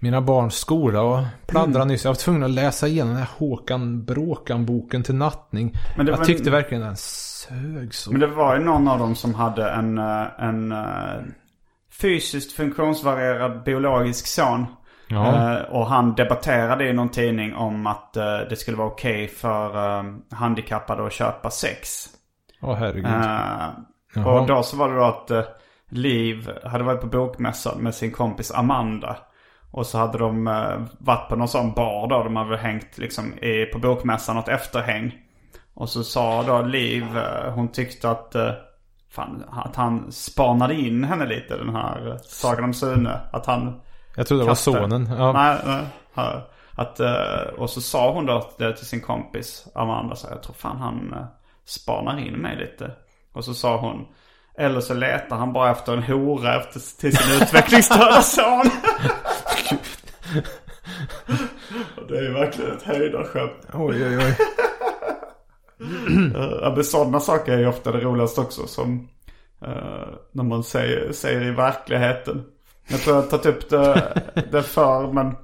mina barns skola och pladdrade Mm. nyss. Jag var tvungen att läsa igenom den här Håkan Bråkan-boken till nattning. Men det jag var- tyckte verkligen den sög så. Men det var ju någon av dem som hade en, eh, en eh, fysiskt funktionsvarierad biologisk son. Ja. Eh, och han debatterade i någon tidning om att det skulle vara okej för eh, handikappade att köpa sex. Åh herregud. Eh, Jaha. och då så var det då att Liv hade varit på bokmässan med sin kompis Amanda. Och så hade de eh, varit på någon sån bar då. De hade hängt liksom i, på bokmässan något efterhäng. Och så sa då Liv, eh, hon tyckte att, eh, fan, att han spanade in henne lite den här Sagan om Sune. Att han Jag trodde det var sonen. Ja. Nej, nej. Att, och så sa hon då det till sin kompis Amanda. Så jag tror fan han spanar in mig lite. Och så sa hon. Eller så letar han bara efter en hora efter, till sin [LAUGHS] utvecklingsstörda son. [LAUGHS] [LAUGHS] Det är ju verkligen ett höjdarskämt. Oj, oj, oj. Men sådana saker är ju ofta det roligaste också. Som eh, när man säger, säger i verkligheten. Jag tror jag har tagit upp det, det för men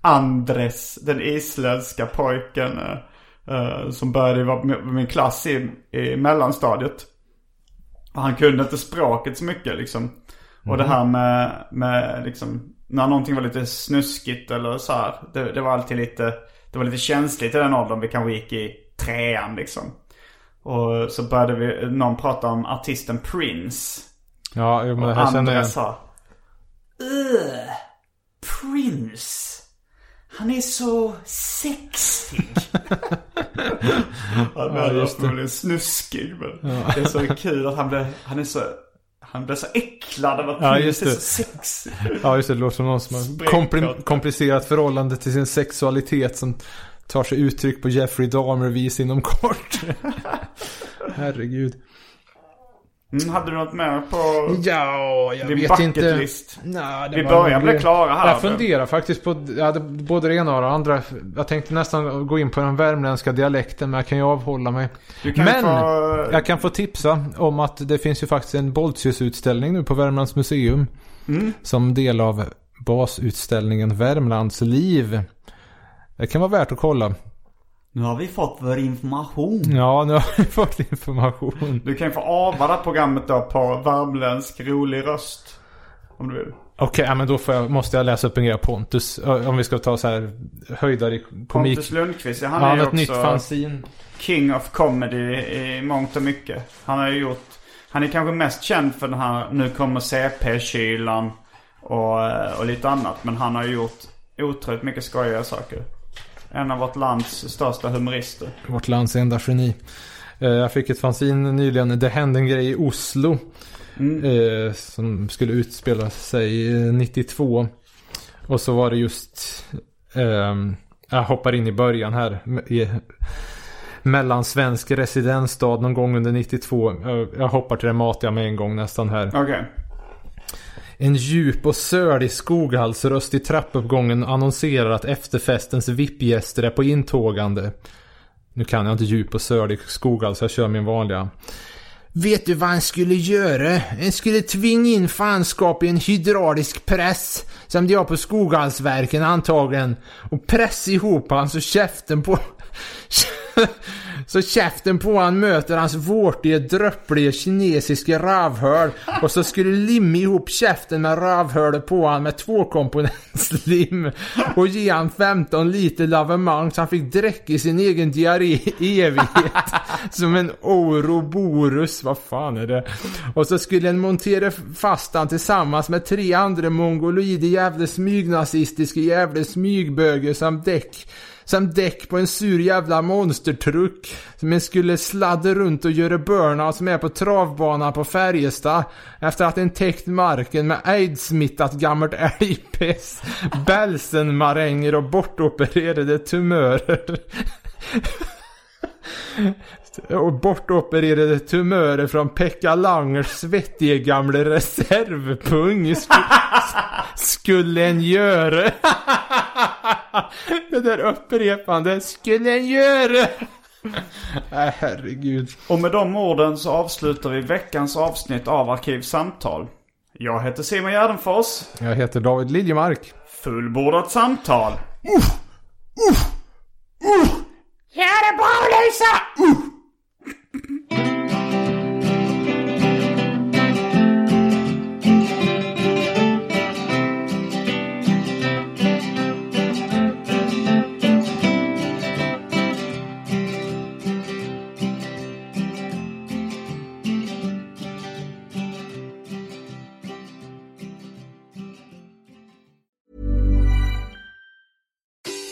Andres, den isländska pojken. eh, eh, som började vara med min klass i, i mellanstadiet. Och han kunde inte språket så mycket liksom. Och det här med, med liksom, när någonting var lite snuskigt eller så här. Det, det var alltid lite, det var lite känsligt i den åldern. Vi kanske gick i trean liksom. Och så började vi, någon prata om artisten Prince. Ja, men det Och här känner andra jag. sa Ugh, Prince. Han är så sexig. han [LAUGHS] är ja, förmodligen snuskig men det är så kul att han blir, han är så han blir så äcklad av att ja, just det. så sexig. Ja just det, det låter som någon som har kompli komplicerat förhållande till sin sexualitet som tar sig uttryck på Jeffrey Dahmer-vis inom kort. [LAUGHS] Herregud. Mm, hade du något mer på ja, jag din vet inte. List? Nej, Vi börjar bli klara här. Jag funderar faktiskt på jag hade både det ena och det andra. Jag tänkte nästan gå in på den värmländska dialekten men jag kan ju avhålla mig. men få... jag kan få tipsa om att det finns ju faktiskt en Boltius-utställning nu på Värmlands museum. Mm. Som del av basutställningen Värmlands liv. Det kan vara värt att kolla. Nu har vi fått vår information. Ja, nu har vi fått information. Du kan ju få det programmet då på värmländsk rolig röst. Om du vill. Okej, okay, men då jag, måste jag läsa upp en grej av Pontus. Om vi ska ta så här höjdare i komik. Pontus Lundqvist, ja, han ja, är ju också nytt fanzine. King of comedy i mångt och mycket. Han har ju gjort, han är kanske mest känd för den här Nu kommer CP-kylan och, och lite annat. Men han har ju gjort otroligt mycket skojiga saker. En av vårt lands största humorister. Vårt lands enda geni. Eh, jag fick ett fanzine nyligen. Det hände en grej i Oslo. Mm. Eh, som skulle utspela sig 92. Och så var det just... Eh, jag hoppar in i början här. I, mellansvensk residensstad någon gång under 92. Jag hoppar till det matiga med en gång nästan här. Okay. En djup och sörlig skoghalsröst i trappuppgången annonserar att efterfestens VIP-gäster är på intågande. Nu kan jag inte djup och sörlig skoghals, jag kör min vanliga. Vet du vad han skulle göra? Han skulle tvinga in fanskap i en hydraulisk press. Som de har på Skoghallsverken antagligen. Och pressa ihop hans och käften på... [LAUGHS] Så käften på han möter hans vårtiga, dröppliga kinesiska rövhål och så skulle limma ihop käften med rövhålet på han med tvåkomponentslim och ge han 15 liter lavemang så han fick dräck i sin egen diarré i evighet. Som en Ouroborus, vad fan är det? Och så skulle han montera fast han tillsammans med tre andra mongoloider jävla smygnazistiska jävla smygböger som däck som däck på en sur jävla monstertruck. Som en skulle sladda runt och göra burnout med på travbanan på Färjestad. Efter att en täckt marken med aids-smittat gammalt älgpiss. Bälsenmaränger och bortopererade tumörer. och bortopererade tumörer från Pekka Langers svettiga gamla reservpung skulle en göra. [LAUGHS] det där upprepandet skulle en göra. [LAUGHS] Nej, herregud. Och med de orden så avslutar vi veckans avsnitt av Arkivsamtal. Jag heter Simon Gärdenfors. Jag heter David Liljemark. Fullbordat samtal. Uh, uh, uh. Ja, det är bra Lisa! Uh.